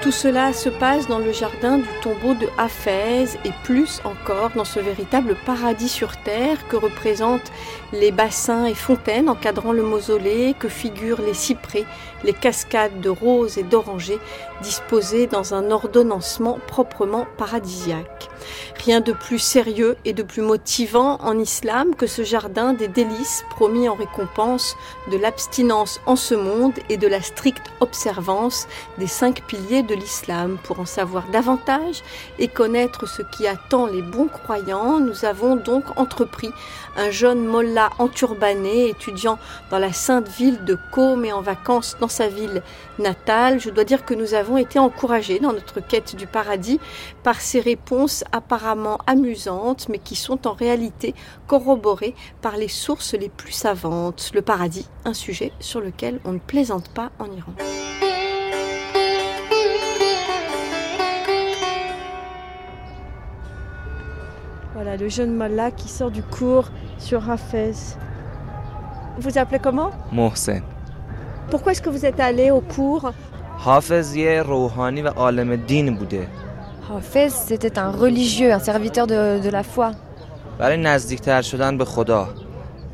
A: Tout cela se passe dans le jardin du tombeau de Hafez et plus encore dans ce véritable paradis sur terre que représentent les bassins et fontaines encadrant le mausolée, que figurent les cyprès, les cascades de roses et d'orangers disposées dans un ordonnancement proprement paradisiaque. Rien de plus sérieux et de plus motivant en islam que ce jardin des délices promis en récompense de l'abstinence en ce monde et de la stricte observance des cinq piliers de l'islam. Pour en savoir davantage et connaître ce qui attend les bons croyants, nous avons donc entrepris un jeune mollah enturbané, étudiant dans la sainte ville de Qom et en vacances dans sa ville natale. Je dois dire que nous avons été encouragés dans notre quête du paradis par ces réponses apparemment amusantes, mais qui sont en réalité corroborées par les sources les plus savantes. Le paradis, un sujet sur lequel on ne plaisante pas en Iran. Voilà le jeune Malla qui sort du cours sur Hafez. Vous appelez comment?
I: Mohsen.
A: Pourquoi est-ce que vous êtes allé au cours?
I: Hafez yeh rohani din.
F: Hafez, c'était un religieux, un serviteur de, de la foi.
I: برای نزدیکتر شدن به خدا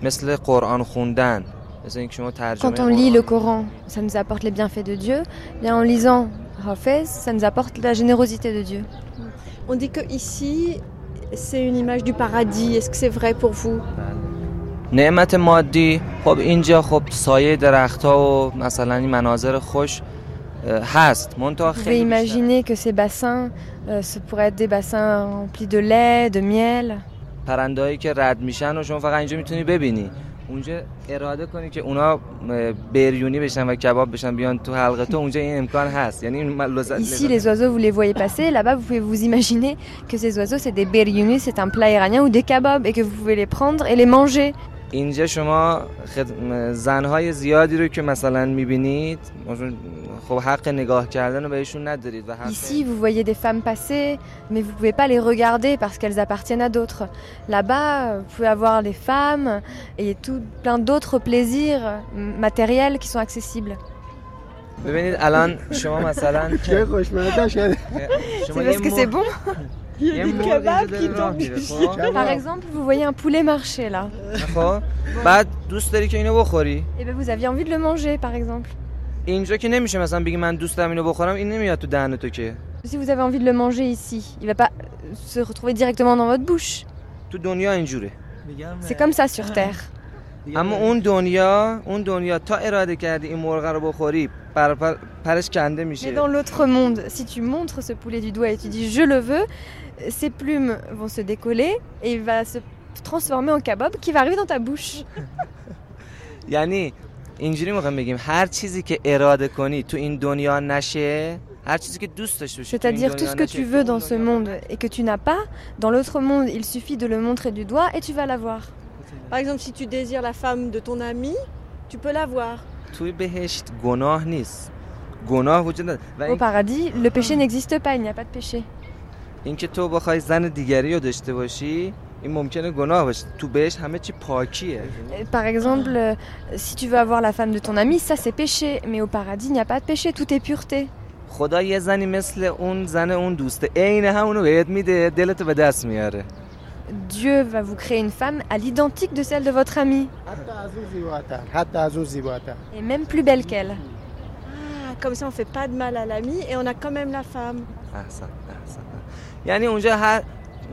I: مثل قرآن خوندن مثل اینکه شما ترجمه
F: Quand on lit le Coran, ça nous apporte les bienfaits de Dieu. Bien en lisant Hafez, ça nous apporte la générosité de Dieu.
A: On dit que ici c'est une image du paradis. Est-ce que c'est vrai pour vous
I: نعمت مادی خب اینجا خب سایه درختها و مثلا این مناظر خوش اه، هست منتها
F: Vous pouvez
I: خیلی بیشتر.
F: imaginer que ces bassins, euh, ce pourraient être des bassins remplis de lait, de miel.
I: پرندهایی که رد میشن و شما فقط اینجا میتونی ببینی اونجا اراده کنی که اونا بریونی بشن و کباب بشن بیان تو حلقه تو اونجا این امکان هست یعنی
F: Ici les oiseaux vous les voyez passer, là-bas vous pouvez vous imaginer que ces oiseaux c'est des beriuni, c'est un plat iranien ou des kebabs et que vous pouvez les prendre et les manger.
I: اینجا شما خد... زنهای زیادی رو که مثلا میبینید خب حق نگاه کردن رو بهشون ندارید و حق...
F: Ici vous voyez des femmes passer mais vous pouvez pas les regarder parce qu'elles appartiennent à d'autres. Là-bas vous pouvez avoir les femmes et tout plein d'autres plaisirs matériels qui sont accessibles.
I: ببینید الان شما مثلا
P: چه خوشمزه شده
F: C'est parce que c'est bon
I: Il y a des kebabs qui tombent
F: Par exemple, vous voyez un poulet marcher là.
I: خب بعد دوست داری که اینو بخوری
F: Et bien vous aviez envie de le manger par exemple.
I: اینجا که نمیشه مثلا بگی من دوست دارم اینو بخورم این نمیاد تو دهن تو که
F: Si vous avez envie de le manger ici, il va pas se retrouver directement dans votre bouche.
I: تو دنیا اینجوره
F: C'est comme ça sur terre.
I: اما اون دنیا اون دنیا تا اراده کردی این مرغ رو بخوری پر پر پرش کنده
F: Mais
I: میشه
F: dans l'autre monde, si tu montres ce poulet du doigt et tu dis je le veux, ses plumes vont se décoller et il va se transformer en kebab qui va arriver dans ta bouche.
I: یعنی اینجوری میخوام بگیم هر چیزی که اراده کنی تو این دنیا نشه هر چیزی که دوست داشته باشی تو این
F: C'est-à-dire tout
I: دنیا
F: ce que
I: نشه،
F: tu veux dans ce monde et que tu n'as pas, dans l'autre monde, il suffit de le montrer du doigt et tu vas l'avoir.
A: Par exemple, si tu désires la femme de ton ami, tu peux l'avoir.
I: توی بهشت گناه نیست گناه وجود نداره و
F: Au
I: این-
F: paradis, le péché n'existe pas, il n'y a pas de péché.
I: اینکه تو بخوای زن دیگری رو داشته باشی این ممکنه گناه باشه تو بهشت همه چی پاکیه
F: Euh, Par exemple, euh, si tu veux avoir la femme de ton ami, ça c'est péché, mais au paradis, il n'y a pas de péché, tout est pureté.
I: خدا یه زنی مثل اون زن اون دوسته عین همونو بهت میده دلتو به دست میاره
F: Dieu va vous créer une femme à l'identique de celle de votre ami,
P: حتی از اون زیباتر حتی از اون زیباتر
F: et même plus belle qu'elle.
A: Ah, comme ça, on fait pas de mal à l'ami et on a quand même la femme.
I: احسن احسن یعنی اونجا هر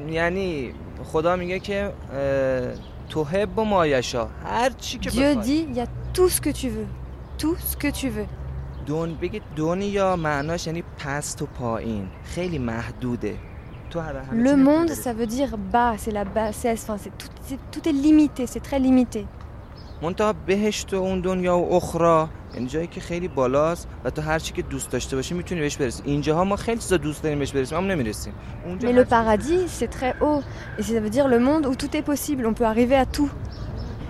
I: یعنی خدا میگه که اه، تحب و مایشا هر چی که
F: Dieu dit, il y a tout ce que tu veux, tout ce que tu veux.
I: دون بگید دنیا معناش یعنی پست و پایین. خیلی محدوده. تو هر همه
F: Le
I: چی
F: monde,
I: می‌تونی
F: ça veut dire bas, c'est la bassesse, enfin, c'est tout, c'est- tout est limité, c'est très limité.
I: منتها بهشت و اون دنیا و اخرا یعنی جایی که خیلی بالاست و تو هر چی که دوست داشته باشی میتونی بهش برسی اینجاها ما خیلی چیزا دوست داریم بهش برسیم اما نمیرسیم اونجا
F: Mais
I: هر
F: le paradis, c'est très haut, et ça veut dire le monde où tout est possible, on peut arriver à tout.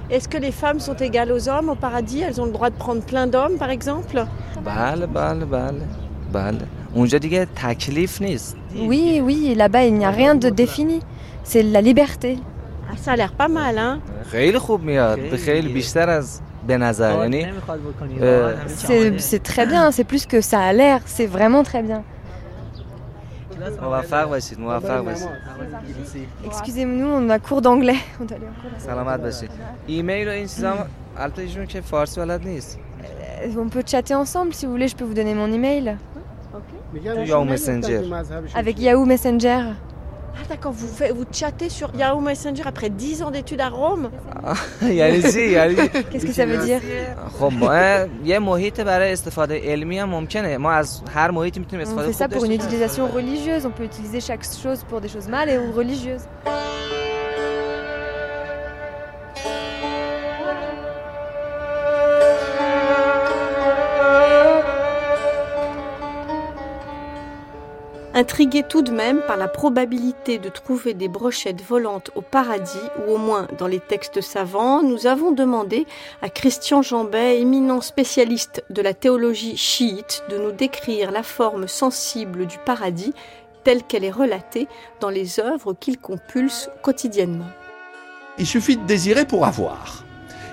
A: Est-ce que les femmes sont égales aux hommes au paradis Elles ont le droit de prendre plein d'hommes, par exemple
I: بله بله بله بله اونجا دیگه تکلیف نیست
F: Oui, oui, et là-bas, il n'y a rien de défini. C'est la liberté.
A: Ah, ça a l'air pas mal, hein
I: خیلی خوب میاد خیلی بیشتر از به نظر یعنی
G: نمیخواد بکنی
I: اه،
F: C'est c'est très bien, c'est plus que ça a l'air, c'est vraiment très bien.
I: موفق باشید موفق باشید
F: Excusez-nous, on a cours d'anglais. On doit aller en cours d'anglais.
I: سلامت باشید ایمیل و این چیزا هم- البته ایشون که فارسی بلد نیست
F: Euh, On peut chatter ensemble si vous voulez, je peux vous donner mon email.
P: میگن
I: تو
P: ایشون
I: یاهو
P: نمی‌گفتن
I: مسنجر.
P: که مذهبشون
F: Avec
P: چیه.
F: Yahoo Messenger.
A: Ah d'accord, vous, faites- vous chattez sur Yahoo Messenger après 10 ans d'études à Rome
I: یعنی چی یعنی
F: Qu'est-ce que ça veut dire
I: خب ما یه محیط برای استفاده علمی هم ممکنه ما از هر محیطی میتونیم
F: On
I: استفاده
F: fait ça
I: خوب
F: pour une
I: داشته باشیم.
F: utilisation religieuse. On peut utiliser chaque chose pour des choses mâles et ou religieuses.
A: Intrigués tout de même par la probabilité de trouver des brochettes volantes au paradis, ou au moins dans les textes savants, nous avons demandé à Christian Jambet, éminent spécialiste de la théologie chiite, de nous décrire la forme sensible du paradis telle qu'elle est relatée dans les œuvres qu'il compulse quotidiennement.
S: Il suffit de désirer pour avoir.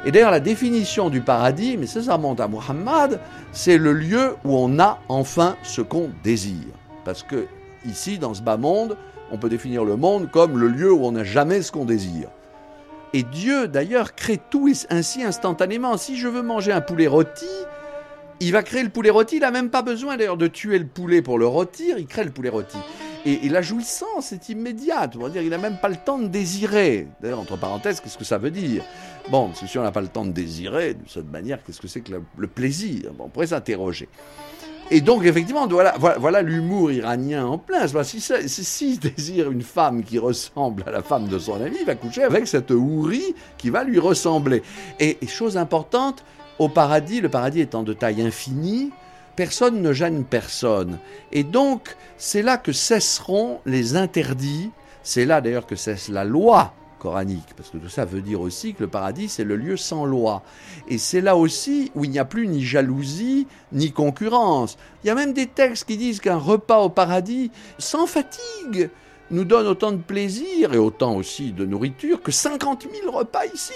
S: Et d'ailleurs, la définition du paradis, mais ça, ça à Muhammad, c'est le lieu où on a enfin ce qu'on désire. Parce que ici, dans ce bas monde, on peut définir le monde comme le lieu où on n'a jamais ce qu'on désire. Et Dieu, d'ailleurs, crée tout ainsi instantanément. Si je veux manger un poulet rôti, il va créer le poulet rôti. Il n'a même pas besoin d'ailleurs de tuer le poulet pour le rôtir. Il crée le poulet rôti. Et, la jouissance est immédiate. On va dire, il n'a même pas le temps de désirer. D'ailleurs, entre parenthèses, qu'est-ce que ça veut dire? Bon, si on n'a pas le temps de désirer, de cette manière, qu'est-ce que c'est que le, plaisir? On pourrait s'interroger. Et donc, effectivement, voilà, l'humour iranien en plein. Si, si, désire une femme qui ressemble à la femme de son ami, il va coucher avec cette houri qui va lui ressembler. Et, et chose importante, au paradis, le paradis étant de taille infinie, personne ne gêne personne. Et donc, c'est là que cesseront les interdits. C'est là d'ailleurs que cesse la loi coranique, parce que tout ça veut dire aussi que le paradis, c'est le lieu sans loi. Et c'est là aussi où il n'y a plus ni jalousie, ni concurrence. Il y a même des textes qui disent qu'un repas au paradis, sans fatigue, nous donne autant de plaisir et autant aussi de nourriture que 50 000 repas ici.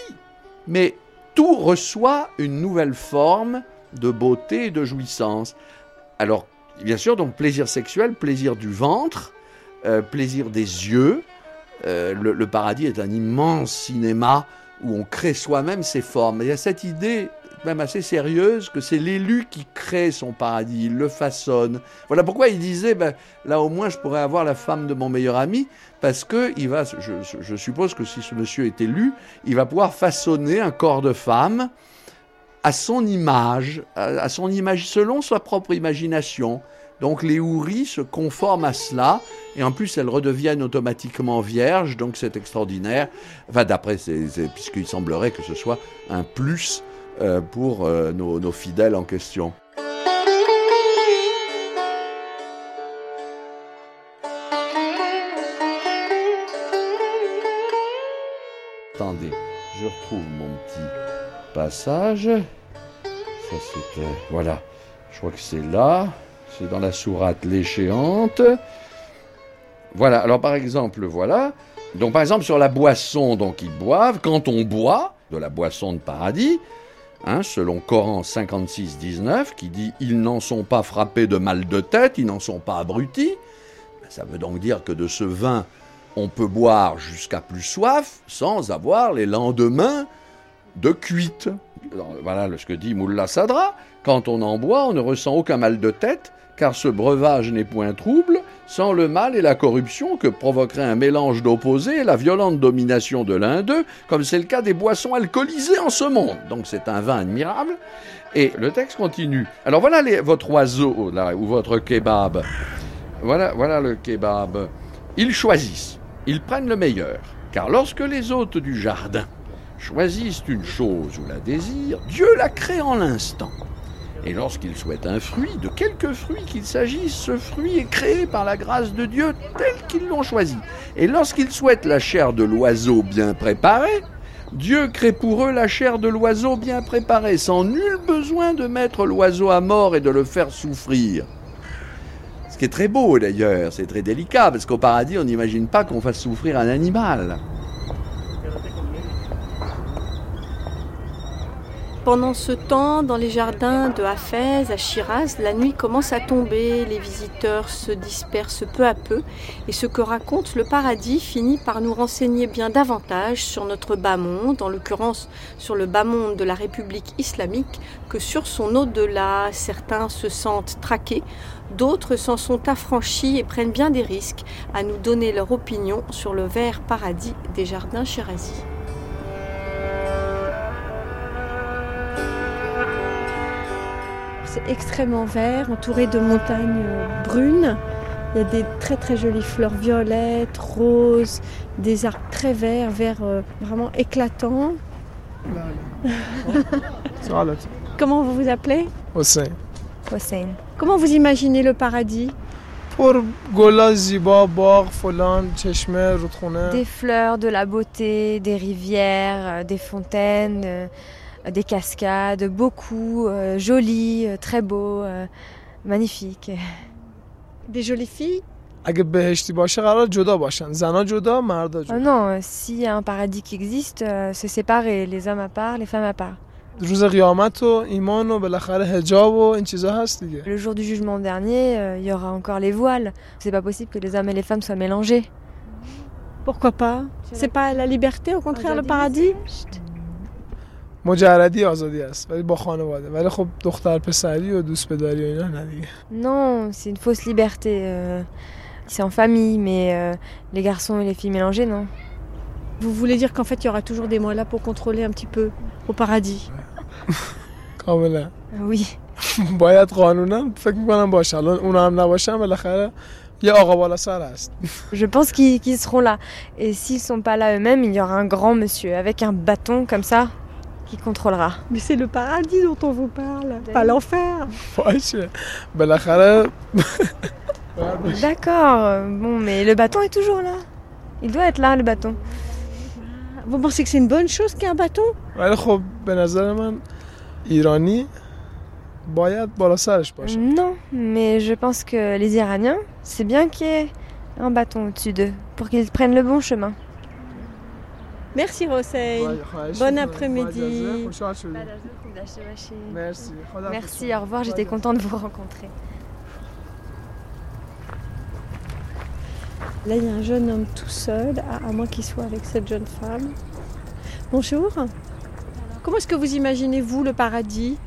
S: Mais tout reçoit une nouvelle forme de beauté et de jouissance. Alors, bien sûr, donc plaisir sexuel, plaisir du ventre, euh, plaisir des yeux, euh, le, paradis est un immense cinéma où on crée soi-même ses formes. il y a cette idée même assez sérieuse que c'est l'élu qui crée son paradis, il le façonne. Voilà pourquoi il disait, ben, là au moins je pourrais avoir la femme de mon meilleur ami, parce que il va, je, suppose que si ce monsieur est élu, il va pouvoir façonner un corps de femme à son image, à son image selon sa propre imagination. Donc les houris se conforment à cela, et en plus elles redeviennent automatiquement vierges, donc c'est extraordinaire. Enfin, d'après, puisqu'il semblerait que ce soit un plus euh, pour euh, nos, nos fidèles en question. Attendez, je retrouve mon petit passage. Ça c'était. Voilà, je crois que c'est là c'est dans la sourate l'échéante. Voilà, alors par exemple, voilà. Donc par exemple sur la boisson donc ils boivent, quand on boit de la boisson de paradis, hein, selon Coran 56, 19, qui dit ils n'en sont pas frappés de mal de tête, ils n'en sont pas abrutis. Ben, ça veut donc dire que de ce vin, on peut boire jusqu'à plus soif sans avoir les lendemains de cuite. Voilà ce que dit Moullah Sadra. Quand on en boit, on ne ressent aucun mal de tête, car ce breuvage n'est point trouble, sans le mal et la corruption que provoquerait un mélange d'opposés et la violente domination de l'un d'eux, comme c'est le cas des boissons alcoolisées en ce monde. Donc c'est un vin admirable. Et le texte continue. Alors voilà votre oiseau, ou votre kebab. Voilà le kebab. Ils choisissent, ils prennent le meilleur, car lorsque les hôtes du jardin choisissent une chose ou la désirent, Dieu la crée en l'instant. Et lorsqu'il souhaite un fruit, de quelque fruit qu'il s'agisse, ce fruit est créé par la grâce de Dieu tel qu'ils l'ont choisi. Et lorsqu'il souhaite la chair de l'oiseau bien préparée, Dieu crée pour eux la chair de l'oiseau bien préparée, sans nul besoin de mettre l'oiseau à mort et de le faire souffrir. Ce qui est très beau d'ailleurs, c'est très délicat, parce qu'au paradis, on n'imagine pas qu'on fasse souffrir un animal.
E: Pendant ce temps, dans les jardins de Hafez, à Shiraz, la nuit commence à tomber, les visiteurs se dispersent peu à peu, et ce que raconte le paradis finit par nous renseigner bien davantage sur notre bas monde, en l'occurrence sur le bas monde de la République islamique, que sur son au-delà. Certains se sentent traqués, d'autres s'en sont affranchis et prennent bien des risques à nous donner leur opinion sur le vert paradis des jardins shirazis.
A: Extrêmement vert, entouré de montagnes euh, brunes. Il y a des très très jolies fleurs violettes, roses, des arbres très verts, verts euh, vraiment éclatants. Comment vous vous appelez?
T: Hossein.
F: Hossein.
A: Comment vous imaginez le paradis?
F: Des fleurs, de la beauté, des rivières, euh, des fontaines, euh, des cascades, beaucoup, euh, jolies, euh, très beaux, magnifiques.
A: Des jolies filles?
T: Oh
F: non, s'il y a un paradis qui existe, c'est séparé, les hommes à part, les femmes à part. Le jour du jugement dernier, il y aura encore les voiles. C'est pas possible que les hommes et les femmes soient mélangés.
A: Pourquoi pas? C'est pas la liberté, au contraire, le paradis?
T: مجردی آزادی است ولی با خانواده ولی خب دختر پسری و دوست پدری و اینا نه دیگه
F: Non, c'est une fausse liberté. Euh, c'est en famille, mais euh, les garçons et les filles mélangés, non.
A: Vous voulez dire qu'en fait, il y aura toujours des mois là pour contrôler un petit peu au paradis
T: کاملا
F: Oui,
T: باید قانونا فکر میکنم باشه الان اونا هم نباشن بالاخره یه آقا بالا سر هست
F: Je pense qu'ils qu'ils seront là. Et s'ils sont pas là eux-mêmes, il y aura un grand monsieur avec un bâton comme ça qui contrôlera.
A: Mais c'est le paradis dont on vous parle, ben pas l'enfer.
F: D'accord, bon, mais le bâton est toujours là. Il doit être là, le bâton.
A: Vous pensez que c'est une bonne chose qu'il y ait un bâton
F: Non, mais je pense que les Iraniens, c'est bien qu'il y ait un bâton au-dessus d'eux pour qu'ils prennent le bon chemin.
A: Merci Roseille. Bon après-midi.
T: Merci.
F: Merci, au revoir, j'étais contente de vous rencontrer.
A: Là, il y a un jeune homme tout seul, à, moins qu'il soit avec cette jeune femme. Bonjour. Comment est-ce que vous imaginez, vous, le paradis?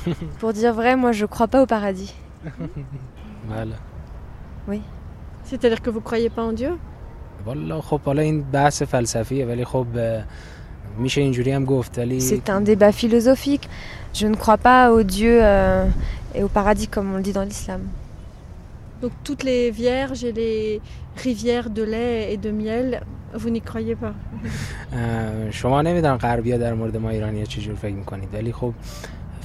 F: Pour dire vrai, moi, je ne crois pas au paradis.
U: Voilà.
F: Oui.
A: C'est-à-dire que vous ne croyez pas en Dieu?
U: والا خب حالا این بحث فلسفیه ولی خب اه، میشه اینجوری هم گفت ولی
F: C'est un débat philosophique. Je ne crois pas au Dieu euh, et au paradis comme on le dit dans l'islam.
A: Donc toutes les vierges et les rivières de lait et de miel, vous n'y croyez pas
U: اه، شما نمیدونم غربیا در مورد ما ایرانی چجور فکر میکنید ولی خب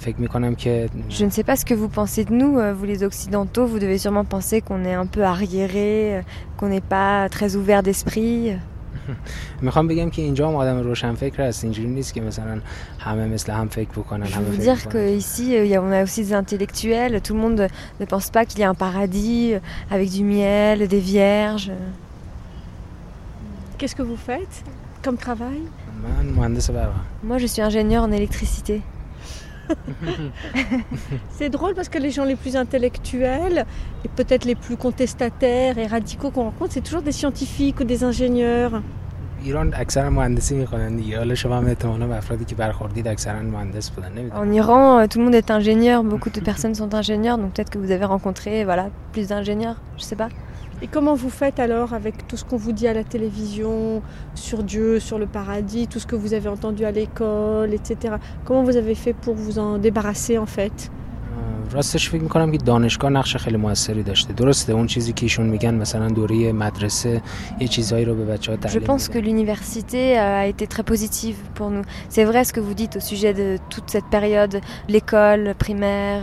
U: فکر میکنم که
F: Je ne sais pas ce que vous pensez de nous, euh, vous les occidentaux, vous devez sûrement penser qu'on est un peu arriéré, euh, qu'on n'est pas très ouvert d'esprit.
U: میخوام بگم که اینجا هم آدم روشن فکر هست اینجوری نیست که مثلا همه مثل هم فکر بکنن
F: Je
U: همه
F: veux
U: فکر
F: dire
U: بکنن.
F: qu'ici, euh, il y a- on a aussi des intellectuels, tout le monde ne pense pas qu'il y a un paradis euh, avec du miel, des vierges.
A: Qu'est-ce que vous faites comme travail
U: من مهندس برقم
F: Moi je suis ingénieur en électricité.
A: c'est drôle parce que les gens les plus intellectuels et peut-être les plus contestataires et radicaux qu'on rencontre, c'est toujours des scientifiques ou des ingénieurs.
F: En Iran, euh, tout le monde est ingénieur, beaucoup de personnes sont ingénieurs, donc peut-être que vous avez rencontré voilà, plus d'ingénieurs, je sais pas.
A: Et comment vous faites alors avec tout ce qu'on vous dit à la télévision, sur Dieu, sur le paradis, tout ce que vous avez entendu à l'école, etc. Comment vous avez fait pour vous en débarrasser en fait
U: راستش فکر میکنم که دانشگاه نقش خیلی موثری داشته درسته اون چیزی که ایشون میگن مثلا دوره مدرسه یه چیزهایی رو به بچه ها
F: Je
U: تعلیم
F: pense que l'université euh, a été très positive pour nous. C'est vrai ce que vous dites au sujet de toute cette période, l'école primaire.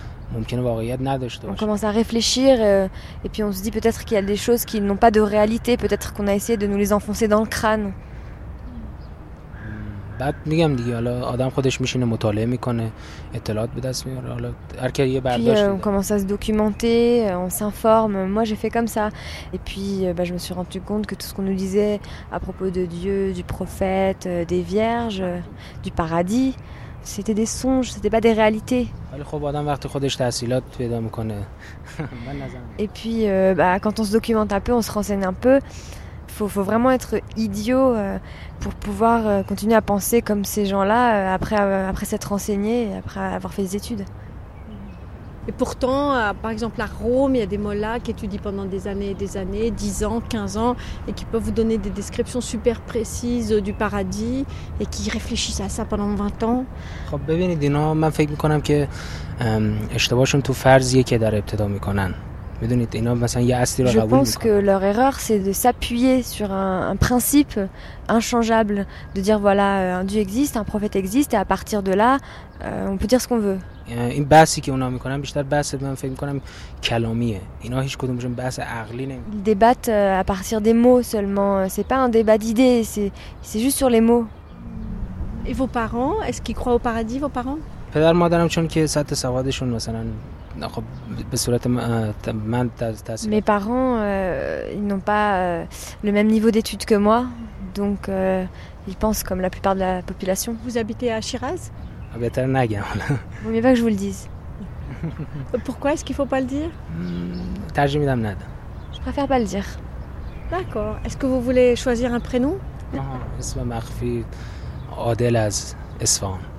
F: On commence à réfléchir euh, et puis on se dit peut-être qu'il y a des choses qui n'ont pas de réalité, peut-être qu'on a essayé de nous les enfoncer dans le crâne. Puis, euh, on commence à se documenter, euh, on s'informe. Moi, j'ai fait comme ça. Et puis, bah, je me suis rendu compte que tout ce qu'on nous disait à propos de Dieu, du prophète, des vierges, du paradis, c'était des songes, c'était pas des réalités. Et puis, euh, bah, quand on se documente un peu, on se renseigne un peu. Faut, faut vraiment être idiot euh, pour pouvoir euh, continuer à penser comme ces gens-là après, après s'être renseigné, après avoir fait des études.
A: Et pourtant, euh, par exemple à Rome, il y a des mollahs qui étudient pendant des années et des années, 10 ans, 15 ans, et qui peuvent vous donner des descriptions super précises du paradis et qui réfléchissent à ça pendant 20 ans.
U: خب ببینید اینا من فکر میکنم که ام، اشتباهشون تو فرضیه که در ابتدا میکنن میدونید اینا مثلا یه اصلی رو
F: Je
U: قبول
F: pense
U: میکنن
F: que leur erreur, c'est de s'appuyer sur un, un principe inchangeable, de dire voilà, euh, un Dieu existe, un prophète existe, et à partir de là, euh, on peut dire ce qu'on veut.
U: این بحثی که اونا میکنن بیشتر بحث من فکر میکنم کلامیه اینا هیچ کدومشون بحث عقلی نمی
F: Ils débattent euh, à partir des mots seulement. C'est pas un débat d'idées, c'est c'est juste sur les mots.
A: Et vos parents, est-ce qu'ils croient au paradis, vos parents
U: پدر مادرم چون که سطح سوادشون مثلا خب به صورت من من تاثیر
F: Mes parents, euh, ils n'ont pas euh, le même niveau d'études que moi, donc euh, ils pensent comme la plupart de la population.
A: Vous habitez à Shiraz
U: Ah ben
F: t'as mieux pas que je vous le dise.
A: Pourquoi est-ce qu'il ne faut pas le dire
F: Je préfère pas le dire.
A: D'accord. Est-ce que vous voulez choisir un prénom
U: Non,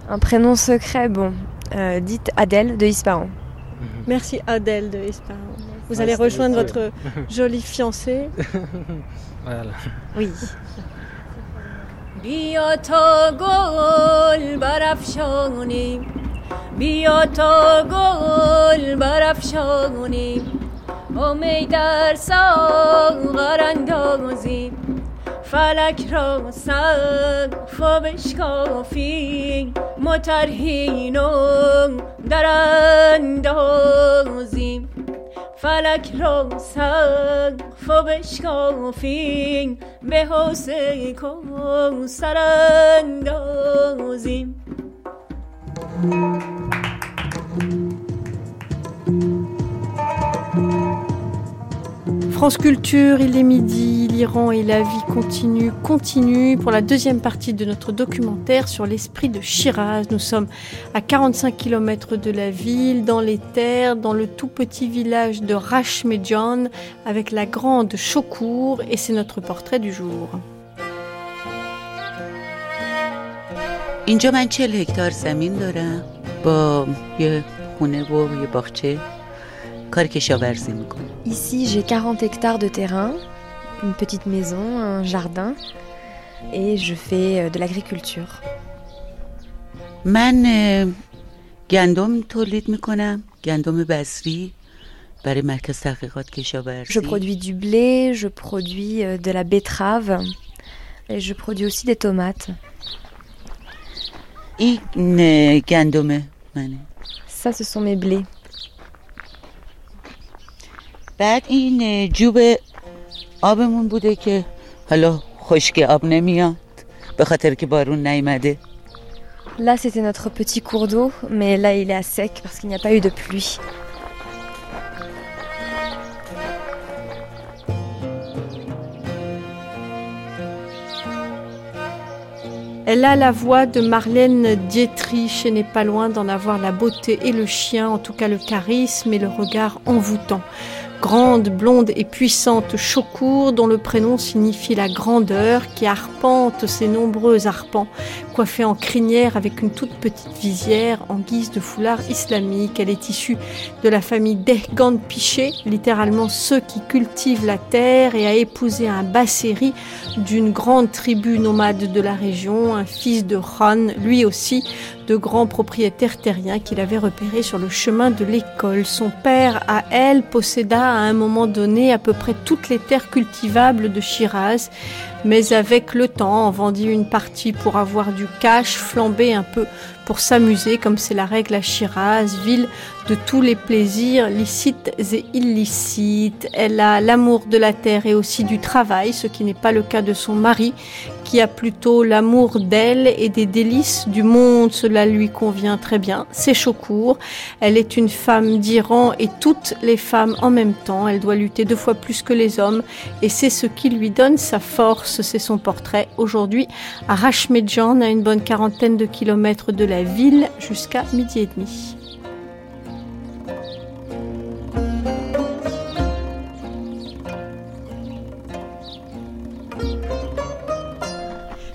F: Un prénom secret, bon. Euh, dites Adèle de Ispahan.
A: Merci Adèle de Ispahan. Vous allez rejoindre votre jolie fiancée.
U: voilà.
F: Oui.
V: بیا تا گل برافشانیم بیا تا گل برافشانیم امید در ساغر اندازیم فلک را سقف بشکافیم مترهین در اندازیم فلک را سقف بشکافیم به حسین کو سراندازیم
A: France Culture, il est midi, l'Iran et la vie continue, continue pour la deuxième partie de notre documentaire sur l'esprit de Shiraz. Nous sommes à 45 km de la ville, dans les terres, dans le tout petit village de Rashmedjan, avec la grande Chocour, et c'est notre portrait du jour.
W: اینجا من چل هکتار زمین دارم با یه خونه و یه باغچه کار کشاورزی میکنم
F: Ici, j'ai 40 hectares de terrain, une petite maison, un jardin, et je fais euh, de l'agriculture.
W: من اه، گندم تولید میکنم گندم بذری برای مرکز تحقیقات کشاورزی
F: Je produis du blé, je produis euh, de la betterave, et je produis aussi des tomates.
W: این اه، گندم منه
F: Ça, ce sont mes blés.
W: بعد این اه، جوب آبمون بوده که حالا خشک آب نمیاد به خاطر که بارون نیومده
F: Là, c'était notre petit cours d'eau, mais là, il est à sec parce qu'il n'y a pas eu de pluie.
A: Elle a la voix de Marlène Dietrich et n'est pas loin d'en avoir la beauté et le chien, en tout cas le charisme et le regard envoûtant. Grande, blonde et puissante Chocour, dont le prénom signifie la grandeur, qui arpente ses nombreux arpents, coiffée en crinière avec une toute petite visière en guise de foulard islamique. Elle est issue de la famille Dehgan Piché, littéralement ceux qui cultivent la terre, et a épousé un Basseri d'une grande tribu nomade de la région, un fils de Khan, lui aussi de grands propriétaires terriens qu'il avait repérés sur le chemin de l'école. Son père, à elle, posséda à un moment donné à peu près toutes les terres cultivables de Shiraz, mais avec le temps en vendit une partie pour avoir du cash, flamber un peu pour s'amuser, comme c'est la règle à Shiraz, ville de tous les plaisirs licites et illicites. Elle a l'amour de la terre et aussi du travail, ce qui n'est pas le cas de son mari, qui a plutôt l'amour d'elle et des délices du monde. Cela lui convient très bien. C'est Chocour. Elle est une femme d'Iran et toutes les femmes en même temps. Elle doit lutter deux fois plus que les hommes et c'est ce qui lui donne sa force. C'est son portrait aujourd'hui à Rashmedjan, à une bonne quarantaine de kilomètres de la ville, jusqu'à midi et demi.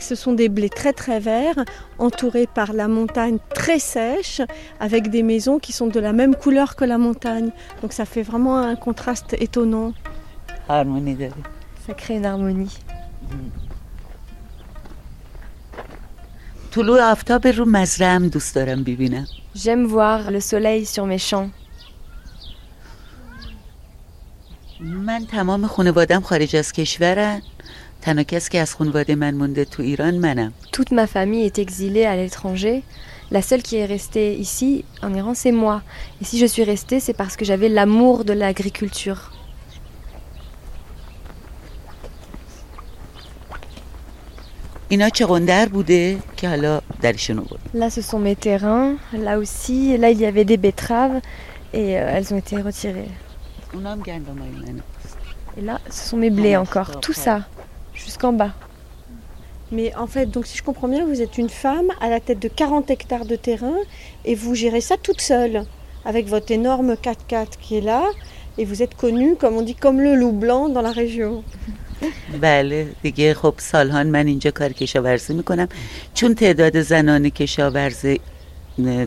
A: Ce sont des blés très très verts, entourés par la montagne très sèche, avec des maisons qui sont de la même couleur que la montagne. Donc ça fait vraiment un contraste étonnant.
W: هارمونی داره
F: Ça crée une harmonie.
W: طلوع آفتاب رو مزرعم دوست دارم ببینم
F: J'aime voir le soleil sur mes champs.
W: من تمام خانوادم خارج از کشورن
F: toute ma famille est exilée à l'étranger. La seule qui est restée ici, en Iran, c'est moi. Et si je suis restée, c'est parce que j'avais l'amour de l'agriculture. Là, ce sont mes terrains. Là aussi, là, il y avait des betteraves et euh, elles ont été retirées. Et là, ce sont mes blés encore. Tout ça jusqu'en bas.
A: Mais en fait, donc si je comprends bien, vous êtes une femme à la tête de 40 hectares de terrain et vous gérez ça toute seule avec votre énorme 4x4 qui est là et vous êtes connue, comme on dit, comme le loup blanc dans la région.
W: بله دیگه خب سالهان من اینجا کار کشاورزی میکنم چون تعداد زنان کشاورزی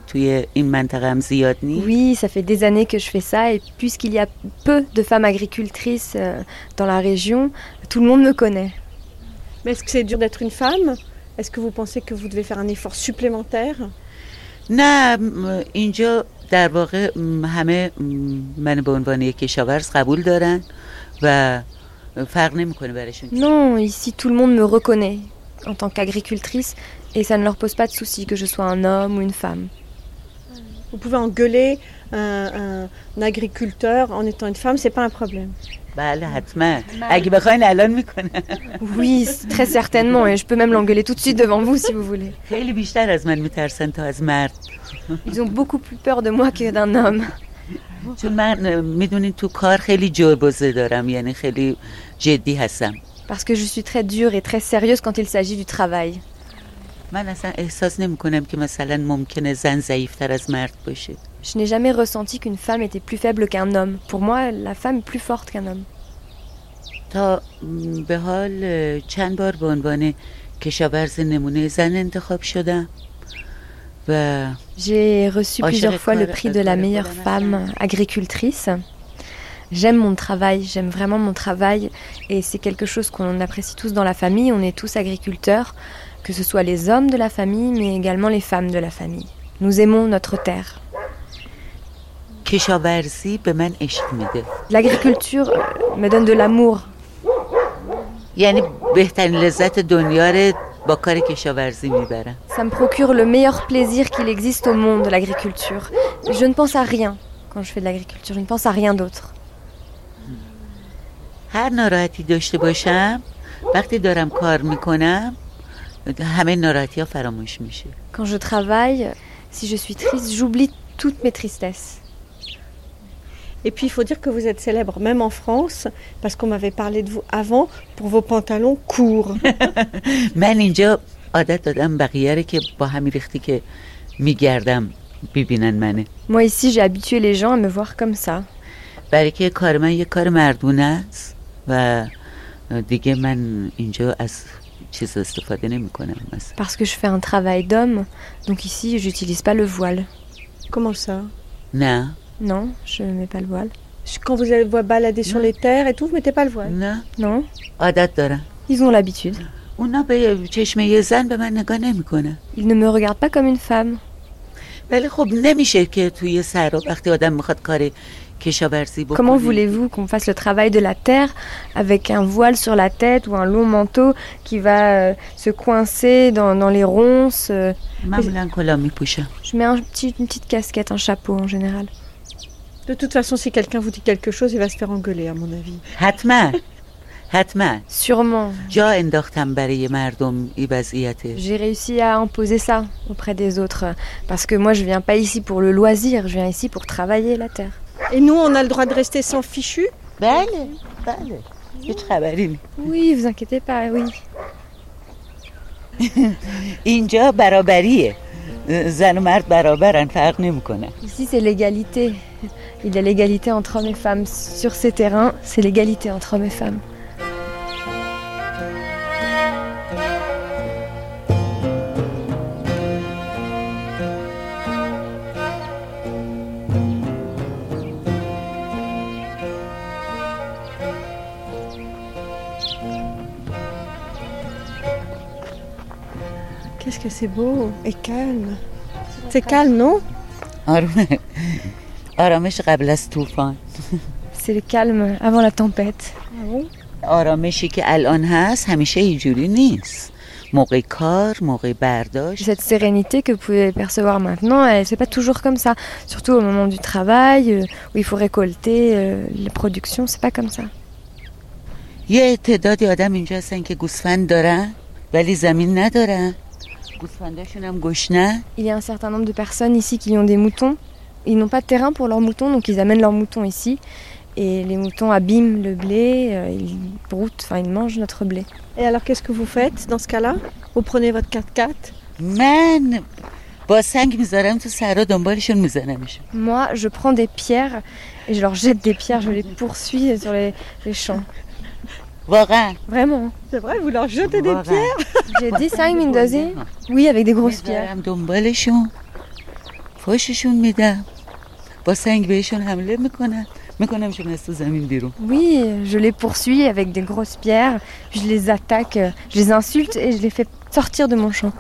W: توی این منطقه هم زیاد نیست
F: Oui, ça fait des années que je fais ça et puisqu'il y a peu de femmes agricultrices euh, dans la région, tout le monde me connaît.
A: Mais est-ce que c'est dur d'être une femme Est-ce que vous pensez que vous devez faire un effort supplémentaire
W: نه م- اینجا در واقع م، همه م، من به عنوان یک کشاورز قبول دارن و فرق نمیکنه براشون
F: Non, ici tout le monde me reconnaît en tant qu'agricultrice et ça ne leur pose pas de souci que je sois un homme ou une femme.
A: Vous pouvez engueuler un, un- un agriculteur en étant une femme, c'est pas un problème.
W: بله حتما اگه بخواین الان می‌کنه
F: Oui, très certainement et je peux même l'engueuler tout de suite devant vous si vous voulez.
W: خیلی بیشتر از من میترسن تا از مرد
F: Ils ont beaucoup plus peur de moi que d'un homme.
W: چون من می‌دونین تو کار خیلی جربزه دارم یعنی خیلی جدی هستم
F: Parce que je suis très dure et très sérieuse quand il s'agit du travail.
W: من اصلا احساس نمی کنم که مثلا ممکنه زن ضعیفتر از مرد باشه
F: Je n'ai jamais ressenti qu'une femme était plus faible qu'un homme. Pour moi, la femme est plus forte qu'un homme.
W: تا م، به حال اه، چند بار به عنوان کشاورز نمونه زن انتخاب شدم و
F: J'ai reçu
W: Oh,
F: plusieurs
W: chérie,
F: fois le
W: quoi,
F: prix
W: euh,
F: de la
W: quoi,
F: meilleure femme agricultrice. J'aime mon travail, j'aime vraiment mon travail et c'est quelque chose qu'on apprécie tous dans la famille. On est tous agriculteurs, que ce soit les hommes de la famille mais également les femmes de la famille. Nous aimons notre terre.
W: کشاورزی به من عشق میده
F: L'agriculture euh, me donne de l'amour.
W: یعنی بهترین لذت دنیا رو با کار کشاورزی میبرم
F: Ça me procure le meilleur plaisir qu'il existe au monde, l'agriculture. Je ne pense à rien quand je fais de l'agriculture, je ne pense à rien d'autre.
W: هر ناراحتی داشته باشم وقتی دارم کار میکنم همه ناراحتی ها فراموش میشه
F: Quand je travaille, si je suis triste, j'oublie toutes mes tristesses.
A: Et puis il faut dire que vous êtes célèbre même en France, parce qu'on m'avait parlé de vous avant, pour vos pantalons courts.
W: من اینجا عادت دادم بقیه رو که با همین ریختی که میگردم ببینن منه
F: Moi ici, j'ai habitué les gens à me voir comme ça.
W: برای که کار من یه کار مردونه است و دیگه من اینجا از چیز استفاده نمی کنم مثلا
F: Parce que je fais un travail d'homme, donc ici, j'utilise pas le voile.
A: Comment ça
W: نه
F: non, je ne mets pas le voile.
A: Quand vous allez balader sur les terres et tout, vous ne mettez pas le voile
F: Non.
W: Non
F: Ils ont l'habitude. Ils ne me regardent pas comme une femme. Comment voulez-vous qu'on fasse le travail de la terre avec un voile sur la tête ou un long manteau qui va euh, se coincer dans, les ronces euh? Je mets une petite casquette, un chapeau en général.
A: De toute façon, si quelqu'un vous dit quelque chose, il va se faire engueuler, à mon avis.
W: حتما حتما
F: Sûrement.
W: جا انداختم برای مردم این وضعیته
F: J'ai réussi à imposer ça auprès des autres parce que moi je viens pas ici pour le loisir, je viens ici pour travailler la terre.
A: Et nous, on a le droit de rester sans fichu
W: بله بله هیچ خبری نیست
F: Oui, vous inquiétez pas, oui.
W: اینجا برابریه زن و مرد برابرن فرق نمیکنه
F: Ici c'est l'égalité. Il y a l'égalité entre hommes et femmes. Sur ces terrains, c'est l'égalité entre hommes et femmes.
A: Qu'est-ce que c'est beau et calme. C'est calme, non
W: آرومه آرامش قبل از طوفان
F: C'est le calme avant la tempête.
W: آرامشی که الان هست همیشه اینجوری نیست موقع کار موقع برداشت
F: Cette sérénité que vous pouvez percevoir maintenant, elle- c'est pas toujours comme ça. Surtout au moment du travail, euh, où il faut récolter euh, les productions, c'est pas comme ça.
W: یه تعدادی آدم اینجا هستن که گوسفند دارن ولی زمین ندارن گوسفنداشون هم گشنه
F: il y a un certain nombre de personnes ici qui ont des moutons. Ils n'ont pas de terrain pour leurs moutons, donc ils amènent leurs moutons ici. Et les moutons abîment le blé, euh, ils broutent, enfin ils mangent notre blé.
A: Et alors qu'est-ce que vous faites dans ce cas-là? Vous prenez votre 4x4
F: moi, je prends des pierres et je leur jette des pierres, je les poursuis sur les champs. Vraiment.
A: C'est vrai, vous leur jetez des pierres
F: J'ai dit ça, Oui, avec des grosses pierres. Oui, je les poursuis avec des grosses pierres, je les attaque, je les insulte et je les fais sortir de mon champ.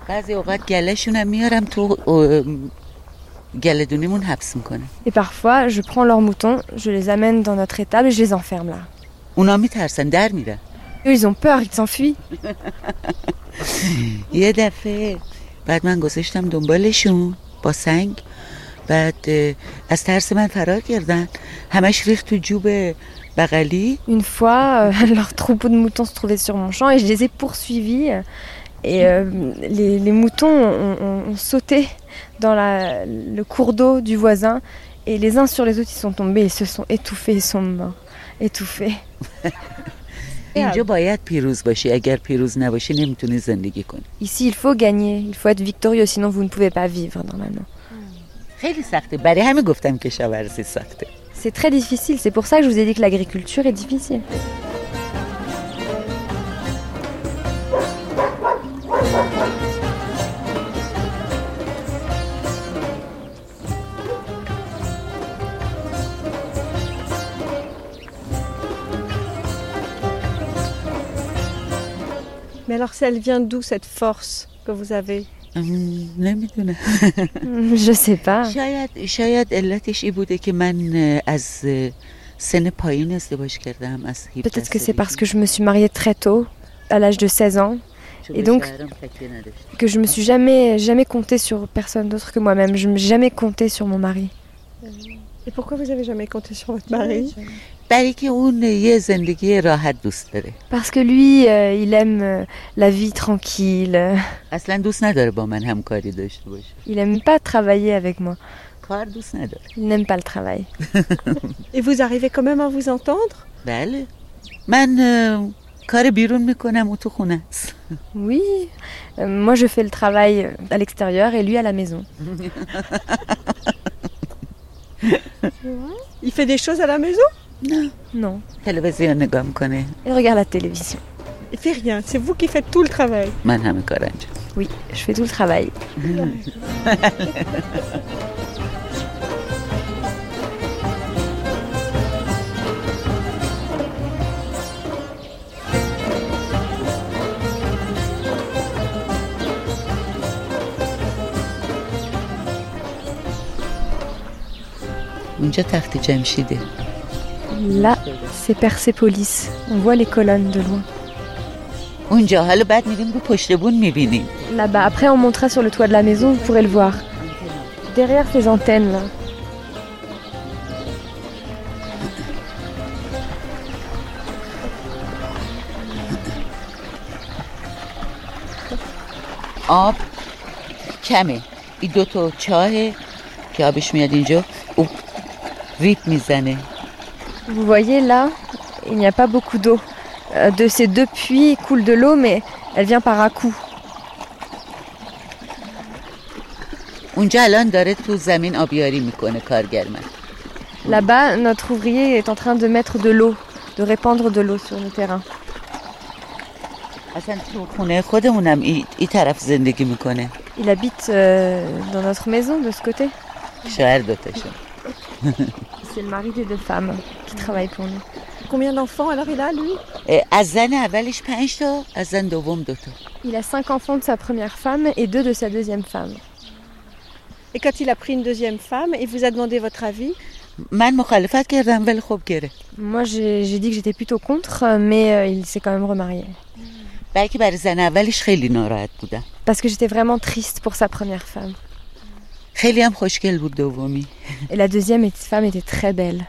F: Et parfois, je prends leurs moutons, je les amène dans notre étable et je les enferme là.
W: اونا میترسن در میرن
F: Eux, ils ont peur, ils s'enfuient.
W: یه دفعه بعد من گذاشتم دنبالشون با سنگ بعد اه، از ترس من فرار کردن همش ریخت تو جوب بغلی
F: Une fois, euh, leur troupeau de moutons se trouvait sur mon champ et je les ai poursuivis. euh, Et euh, les, les moutons ont, ont- ont sauté dans la- le cours d'eau du voisin et les uns sur les autres, ils sont tombés, ils se sont étouffés, ils sont morts,
W: étouffée.
F: Ici, il faut gagner, il faut être victorieux, sinon vous ne pouvez pas vivre normalement. C'est très difficile, c'est pour ça que je vous ai dit que l'agriculture est difficile.
A: Mais alors, elle vient d'où cette force que vous avez
F: Je ne sais pas. Peut-être que c'est parce que je me suis mariée très tôt, à l'âge de 16 ans, et donc que je me suis jamais jamais comptée sur personne d'autre que moi-même. Je ne me suis jamais comptée sur mon mari.
A: Et pourquoi vous avez jamais compté sur votre mari?
F: Parce que lui, euh, il aime euh, la vie tranquille. Il n'aime pas travailler avec moi. Il n'aime pas le travail.
A: Et vous arrivez quand même à vous entendre?
F: oui, euh, moi je fais le travail à l'extérieur et lui à la maison.
A: Il fait des choses à la maison?
W: نه
F: Non,
W: تلویزیون نگاه میکنه
F: il regarde la télévision.
A: Il fait rien, c'est vous qui faites tout le travail.
W: من همه کار انجام
F: Oui, je fais tout le travail.
W: اونجا تخت جمشیده
F: Là, c'est Persépolis. On voit les colonnes de loin.
W: اونجا حالا بعد میریم رو پشت بون میبینیم
F: Là-bas, après on montera sur le toit de la maison, vous pourrez le voir. Derrière ces antennes là.
W: آب کمه این دو تا چاهه که آبش میاد اینجا او ریپ میزنه
F: vous voyez là, il n'y a pas beaucoup d'eau. Euh, de ces deux puits coule de l'eau, mais elle vient par à
W: coup.
F: Là-bas, notre ouvrier est en train de mettre de l'eau, de répandre de l'eau sur le terrain. Il habite euh, dans notre maison de ce côté. c'est le mari des deux femmes qui travaille pour nous.
A: Combien d'enfants alors il a, lui?
F: Il a cinq enfants de sa première femme et deux de sa deuxième femme.
A: Et quand il a pris une deuxième femme, il vous a demandé votre avis?
F: Moi, j'ai dit que j'étais plutôt contre, mais euh, il s'est quand même remarié. Parce que j'étais vraiment triste pour sa première femme.
W: خیلی هم خوشگل بود دومی
F: Et la deuxième est- femme était très belle.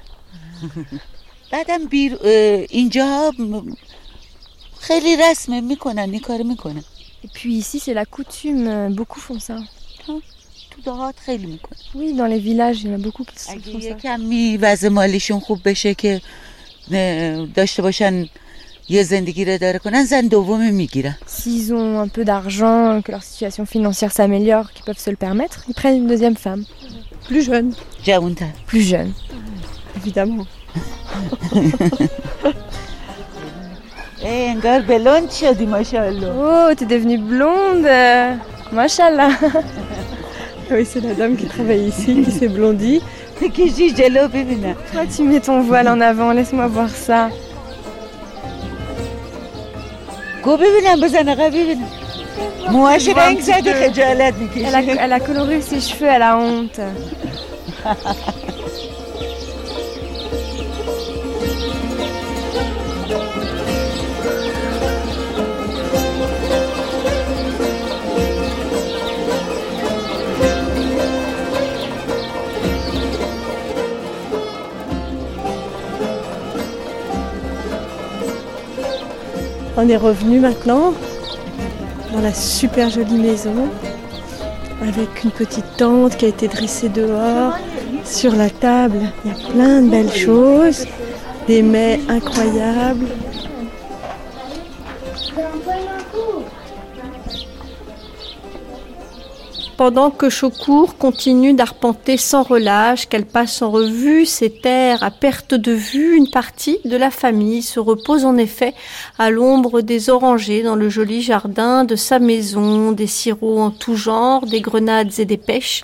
W: بعدم بیر اه، اینجا م- خیلی رسمه میکنن این کار میکنن
F: Et puis ici, c'est la coutume, euh, beaucoup font ça.
W: تو تو دهات خیلی میکنه
F: Oui, dans les villages, il y en a beaucoup qui se
W: اگه
F: font ça.
W: یکمی وضع مالیشون خوب بشه که اه، داشته باشن
F: S'ils ont un peu d'argent, que leur situation financière s'améliore, qu'ils peuvent se le permettre, ils prennent une deuxième femme.
A: Plus jeune.
F: Plus jeune.
A: Évidemment.
F: oh, t'es devenue blonde. Machallah.
A: oui, c'est la dame qui travaille ici, qui s'est blondie.
F: Toi, tu mets ton voile en avant, laisse-moi voir ça. Moi,
W: j'ai
F: rien
W: que
F: Elle a coloré ses cheveux à la honte.
A: On est revenu maintenant dans la super jolie maison avec une petite tente qui a été dressée dehors. Sur la table, il y a plein de belles choses, des mets incroyables.
E: Pendant que Chocourt continue d'arpenter sans relâche, qu'elle passe en revue ses terres à perte de vue, une partie de la famille se repose en effet à l'ombre des orangers dans le joli jardin de sa maison, des sirops en tout genre, des grenades et des pêches,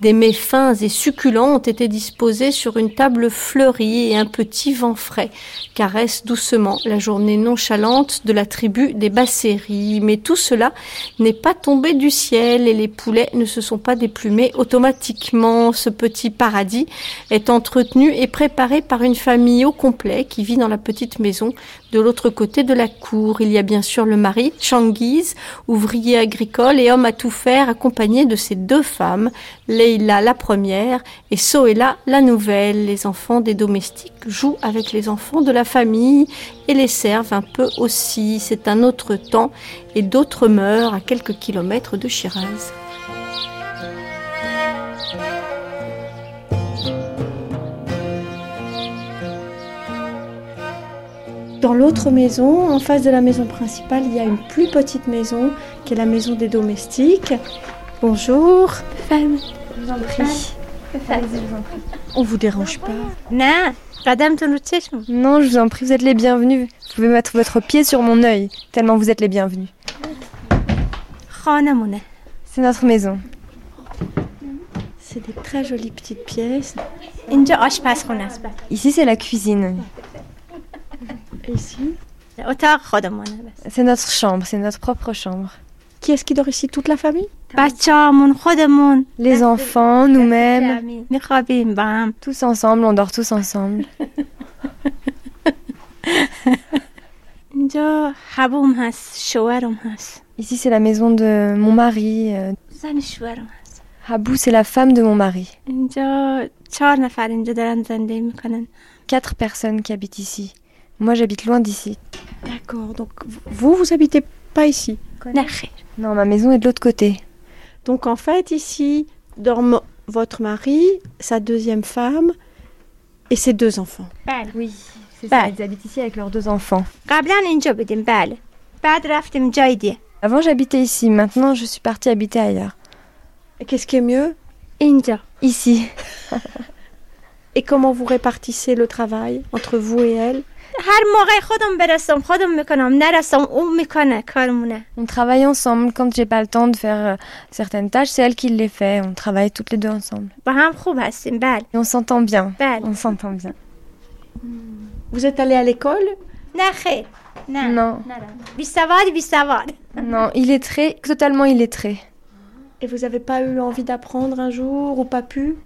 E: des mets fins et succulents ont été disposés sur une table fleurie et un petit vent frais caresse doucement la journée nonchalante de la tribu des Basséries. Mais tout cela n'est pas tombé du ciel et les poulets ne se sont pas déplumés automatiquement. Ce petit paradis est entretenu et préparé par une famille au complet qui vit dans la petite maison de l'autre côté de la cour. Il y a bien sûr le mari, Changiz, ouvrier agricole et homme à tout faire, accompagné de ses deux femmes, Leila la première et Soela la nouvelle. Les enfants des domestiques jouent avec les enfants de la famille et les servent un peu aussi. C'est un autre temps et d'autres mœurs à quelques kilomètres de Shiraz. Dans l'autre maison, en face de la maison principale, il y a une plus petite maison qui est la maison des domestiques. Bonjour. Femme.
F: Je vous en prie. Allez-y, je vous en prie.
E: On vous dérange pas
F: Non, Non, je vous en prie, vous êtes les bienvenus. Vous pouvez mettre votre pied sur mon œil, tellement vous êtes les bienvenus. C'est notre maison.
E: C'est des très jolies petites pièces.
F: Ici, c'est la cuisine.
E: Ici
F: C'est notre chambre, c'est notre propre chambre.
E: Qui est-ce qui dort ici? Toute la famille?
F: Les enfants, nous-mêmes. Tous ensemble, on dort tous ensemble. Ici, c'est la maison de mon mari. euh, Habou, c'est la femme de mon mari. Quatre personnes qui habitent ici. Moi, j'habite loin d'ici.
E: D'accord, donc vous, vous habitez pas ici
F: Non, ma maison est de l'autre côté.
E: Donc en fait, ici dorment votre mari, sa deuxième femme et ses deux enfants.
F: Oui, c'est ça. Ils habitent ici avec leurs deux enfants. Avant, j'habitais ici. Maintenant, je suis partie habiter ailleurs.
E: Et qu'est-ce qui est mieux?
F: Ici.
E: Et comment vous répartissez le travail entre vous et elle?
F: On travaille ensemble. Quand j'ai pas le temps de faire euh, certaines tâches, c'est elle qui les fait. On travaille toutes les deux ensemble. Et on s'entend bien. On s'entend bien.
E: Vous êtes allé à l'école?
F: Non. Non, il est très, totalement illettré.
E: Et vous n'avez pas eu envie d'apprendre un jour ou pas pu?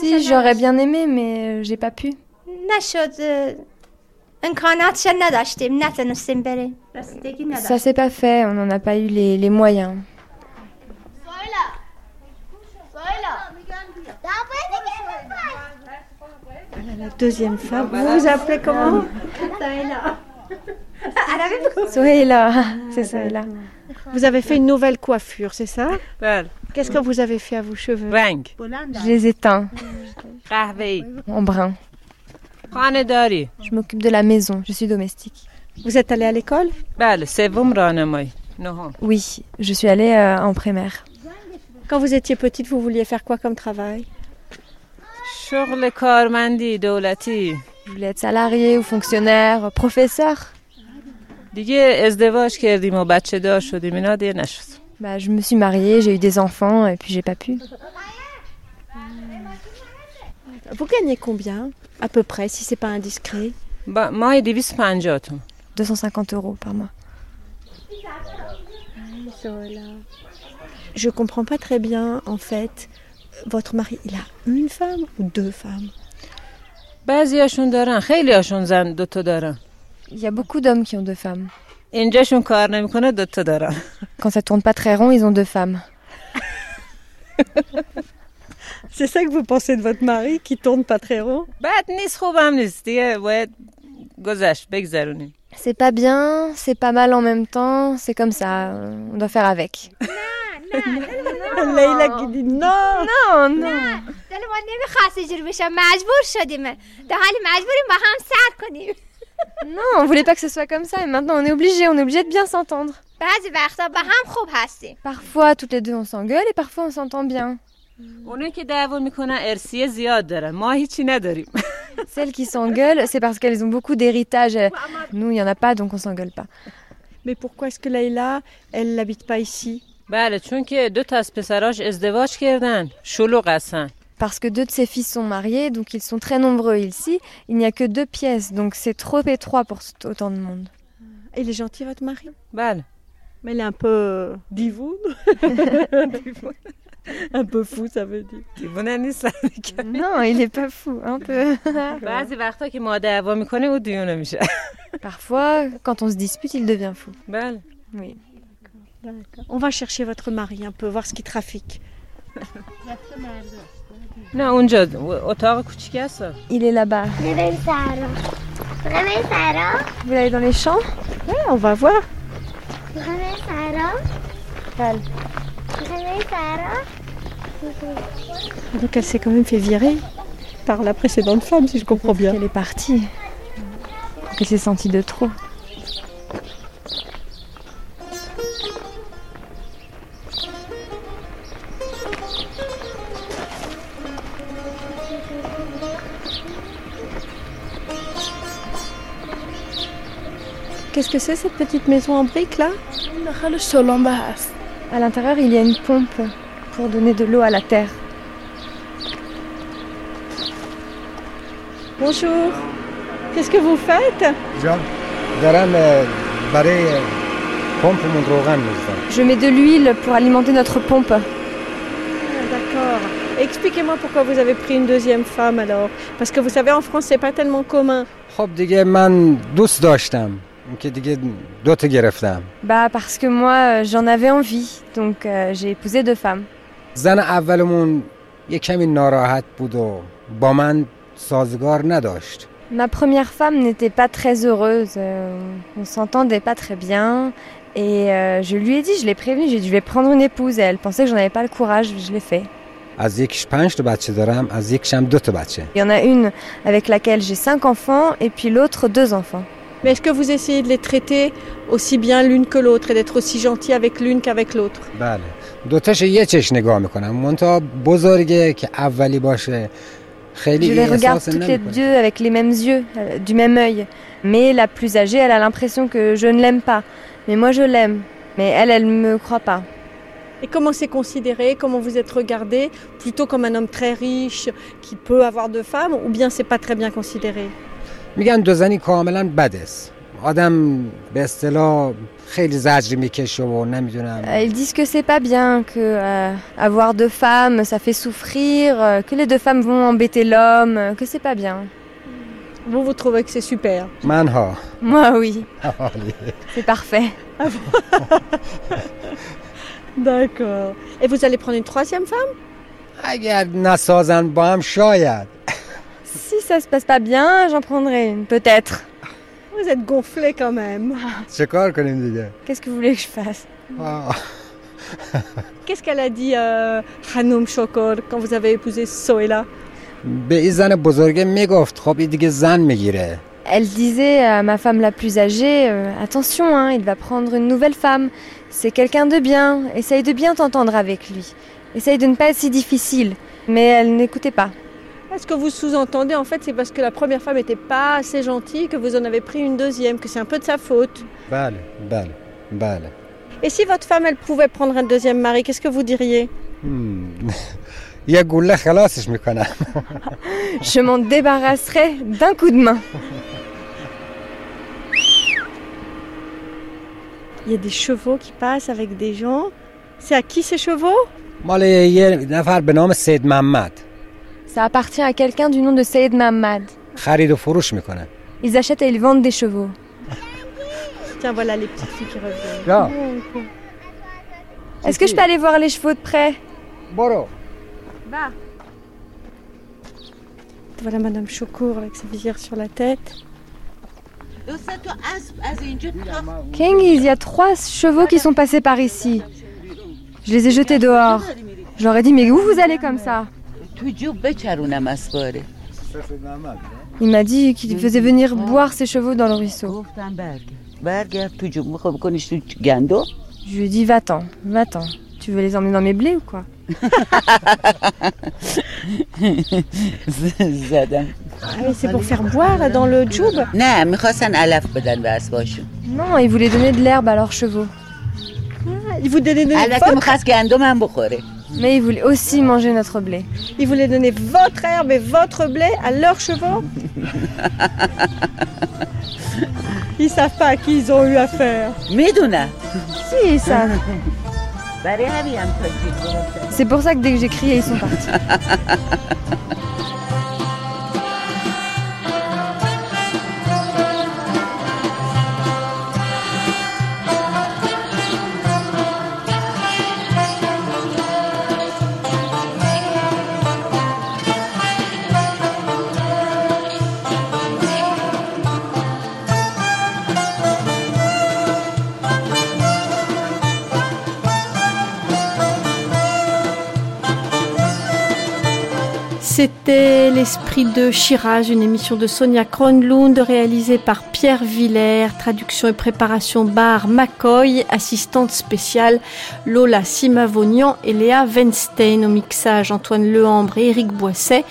F: Si, j'aurais bien aimé, mais euh, j'ai pas pu. Ça s'est pas fait, on n'en a pas eu les, les moyens.
E: Voilà la deuxième femme. Vous vous appelez comment
F: Soheila, c'est Soheila.
A: Vous avez fait une nouvelle coiffure, c'est ça Qu'est-ce que vous avez fait à vos cheveux
F: Je les éteins. En brun. Je m'occupe de la maison, je suis domestique.
A: Vous êtes allé à l'école?
F: Oui, je suis allée euh, en primaire.
A: Quand vous étiez petite, vous vouliez faire quoi comme travail?
F: Je voulais être salarié ou fonctionnaire, professeur. Bah, je me suis mariée, j'ai eu des enfants et puis j'ai pas pu.
A: Vous gagnez combien à peu près si c'est pas indiscret?
F: Bah, moi 250 euros par mois.
A: Je comprends pas très bien en fait. Votre mari, il a une femme ou deux femmes?
F: Il y a beaucoup d'hommes qui ont deux femmes. Quand ça tourne pas très rond, ils ont deux femmes.
A: C'est ça que vous pensez de votre mari qui tourne pas très rond?
F: C'est pas bien, c'est pas mal en même temps, c'est comme ça, on doit faire avec.
A: Leïla qui dit non.
F: Non, non. Non, on voulait pas que ce soit comme ça et maintenant on est obligé, on est obligé de bien s'entendre. Parfois toutes les deux on s'engueule et parfois on s'entend bien.
O: اونایی که دعوا میکنن ارسیه زیاد دارن ما هیچی نداریم
F: Celles qui s'engueulent, c'est parce qu'elles ont beaucoup d'héritage. Nous, il y en a pas, donc on s'engueule pas.
A: Mais pourquoi est-ce que Leïla, elle n'habite pas ici
O: بله چون که دو تا از پسراش ازدواج کردن شلوغ هستن
F: Parce que deux de ses fils sont mariés, donc ils sont très nombreux ici. Il n'y a que deux pièces, donc c'est trop étroit pour autant de monde.
A: Il est gentil, votre mari
O: بله
A: Mais il est un peu divoun. un peu fou, ça veut dire.
O: دیوونه نیستن
F: Non, il est pas fou, un peu.
O: بعضی وقتا که ما دعوا میکنه او دیونه میشه
F: Parfois, quand on se dispute, il devient fou.
O: بله
F: Oui.
A: On va chercher votre mari un peu, voir ce qu'il trafique.
O: نه اونجا اتاق کوچیک هست
F: Il est là-bas.
X: بریم سرا بریم سرا
F: Vous allez dans les champs
A: Ouais, on va voir.
X: بریم سرا
F: بله.
X: بریم سرا
A: Donc elle s'est quand même fait virer par la précédente femme, si je comprends bien.
F: Elle est partie. Elle s'est sentie de trop.
A: Qu'est-ce que c'est cette petite maison en briques là?
F: À l'intérieur, il y a une pompe pour donner de l'eau à la terre.
A: Bonjour. Qu'est-ce que vous faites?
F: Je mets de l'huile pour alimenter notre pompe.
A: Ah, d'accord. Expliquez-moi pourquoi vous avez pris une deuxième femme alors. Parce que vous savez, en France, c'est pas tellement commun.
F: Bah, parce que moi euh, j'en avais envie, donc euh, j'ai épousé deux femmes. Ma première femme n'était pas très heureuse, euh, on s'entendait pas très bien, et euh, je lui ai dit, je l'ai prévenue, j'ai dû lui prendre une épouse, et elle pensait que j'en avais pas le courage, je l'ai fait. Il y en a une avec laquelle j'ai cinq enfants, et puis l'autre deux enfants.
A: Mais est-ce que vous essayez de les traiter aussi bien l'une que l'autre et d'être aussi gentil avec l'une qu'avec l'autre
Y: بله دوتاش یه چش نگاه میکنم منتها بزرگه که اولی باشه خیلی
F: Je les regarde
Y: احساس
F: toutes les
Y: نمیکنه
F: deux avec les mêmes yeux, euh, du même œil. Mais la plus âgée, elle a l'impression que je ne l'aime pas. Mais moi, je l'aime. Mais elle, elle ne me croit pas.
A: Et comment c'est considéré Comment vous êtes regardé Plutôt comme un homme très riche qui peut avoir deux femmes ou bien c'est pas très bien considéré
Y: میگن دو زنی کاملا بد است آدم به اصطلاح خیلی زجری میکشه و نمیدونم
F: Euh, Ils disent que c'est pas bien, que euh, avoir deux femmes, ça fait souffrir, euh, que les deux femmes vont embêter l'homme, euh, que c'est pas bien.
A: Vous, vous trouvez que c'est super
Y: منها
F: Moi, oui,
Y: عالیه.
F: c'est parfait.
A: D'accord. Et vous allez prendre une troisième femme
Y: اگر نسازن با هم شاید
F: Si ça se passe pas bien, j'en prendrai une, peut-être.
A: Vous êtes gonflé quand même.
Y: C'est quoi qu'elle
F: Qu'est-ce que vous voulez que je fasse?
A: Qu'est-ce qu'elle a dit euh, Hanoum Shokor quand vous avez épousé Soela?
F: Elle disait à ma femme la plus âgée euh, Attention, hein, il va prendre une nouvelle femme. C'est quelqu'un de bien. Essaye de bien t'entendre avec lui. Essaye de ne pas être si difficile. Mais elle n'écoutait pas.
A: Est-ce que vous sous-entendez en fait c'est parce que la première femme n'était pas assez gentille que vous en avez pris une deuxième, que c'est un peu de sa faute
Y: Balle, balle, balle.
A: Et si votre femme elle pouvait prendre un deuxième mari, qu'est-ce que vous diriez?
F: Je m'en débarrasserai d'un coup de main.
A: Il y a des chevaux qui passent avec des gens. C'est à qui ces chevaux?
F: Ça appartient à quelqu'un du nom de Saïd Mahmad. Ils achètent et ils vendent des chevaux.
A: Tiens, voilà les petites filles qui reviennent.
F: Est-ce que je peux aller voir les chevaux de près?
Y: Boro.
F: Bah.
A: Voilà Madame Choukour avec sa visière sur la tête.
F: King, il y a trois chevaux qui sont passés par ici. Je les ai jetés dehors. Je leur ai dit, mais où vous allez comme ça? Il m'a dit qu'il faisait venir boire ses chevaux dans le ruisseau. Je lui ai dit va-t'en, va-t'en. Tu veux les emmener dans mes blés ou quoi?
A: Ah, c'est pour faire boire dans le
W: tube
F: Non, ils voulaient donner de l'herbe à leurs chevaux.
A: Ils vous donnaient
W: de l'herbe
F: mais ils voulaient aussi manger notre blé.
A: Ils voulaient donner votre herbe et votre blé à leurs chevaux Ils savent pas à qui ils ont eu affaire.
W: Mais Donna
F: Si, ils savent. C'est pour ça que dès que j'ai crié, ils sont partis.
A: L'Esprit de Shiraz, une émission de Sonia Kronlund réalisée par Pierre Villers, traduction et préparation Bar McCoy, assistante spéciale Lola Simavonian et Léa Weinstein. Au mixage Antoine Lehambre et Éric Boisset.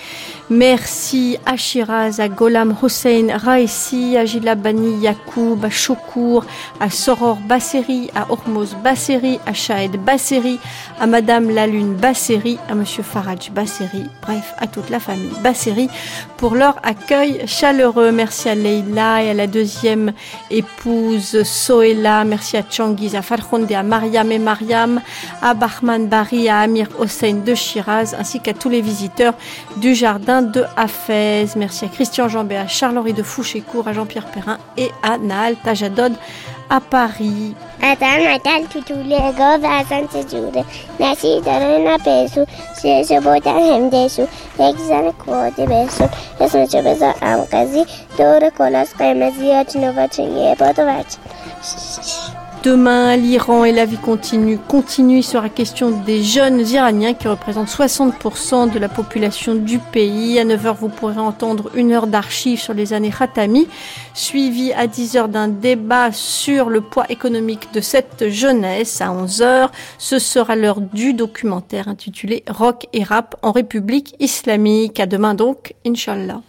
A: Merci à Shiraz, à Golam Hossein Raessi, à Gilabani Yacoub, à Chokour, à Soror Basseri, à Hormoz Basseri, à Shahed Basseri, à Madame la Lune Basseri, à Monsieur Faraj Basseri, bref, à toute la famille Basseri pour leur accueil chaleureux. Merci à Leila et à la deuxième épouse Soela. Merci à Changiz, à Farhonde, à Mariam et Mariam, à Bahman Bari, à Amir Hossein de Shiraz, ainsi qu'à tous les visiteurs du jardin de Hafez. Merci à Christian Jambé, à Charles-Henri de Fouchécourt, à Jean-Pierre Perrin et à Naal Tajadod à Paris.
Z: حتما عدل تو طول گاو اصلا چجوره نشی داره نه بهشون شیشه بودن همدهشون یک زن کواده بهشون اسمشو بذار امقزی دور کلاس قرمزی یا چنوبا یه باد و بچه
A: Demain, l'Iran et la vie continue. Continue, il sera question des jeunes Iraniens qui représentent 60% de la population du pays. À 9h, vous pourrez entendre une heure d'archives sur les années Khatami, suivi à 10h d'un débat sur le poids économique de cette jeunesse. À 11h, ce sera l'heure du documentaire intitulé Rock et rap en République islamique. À demain donc, Inch'Allah.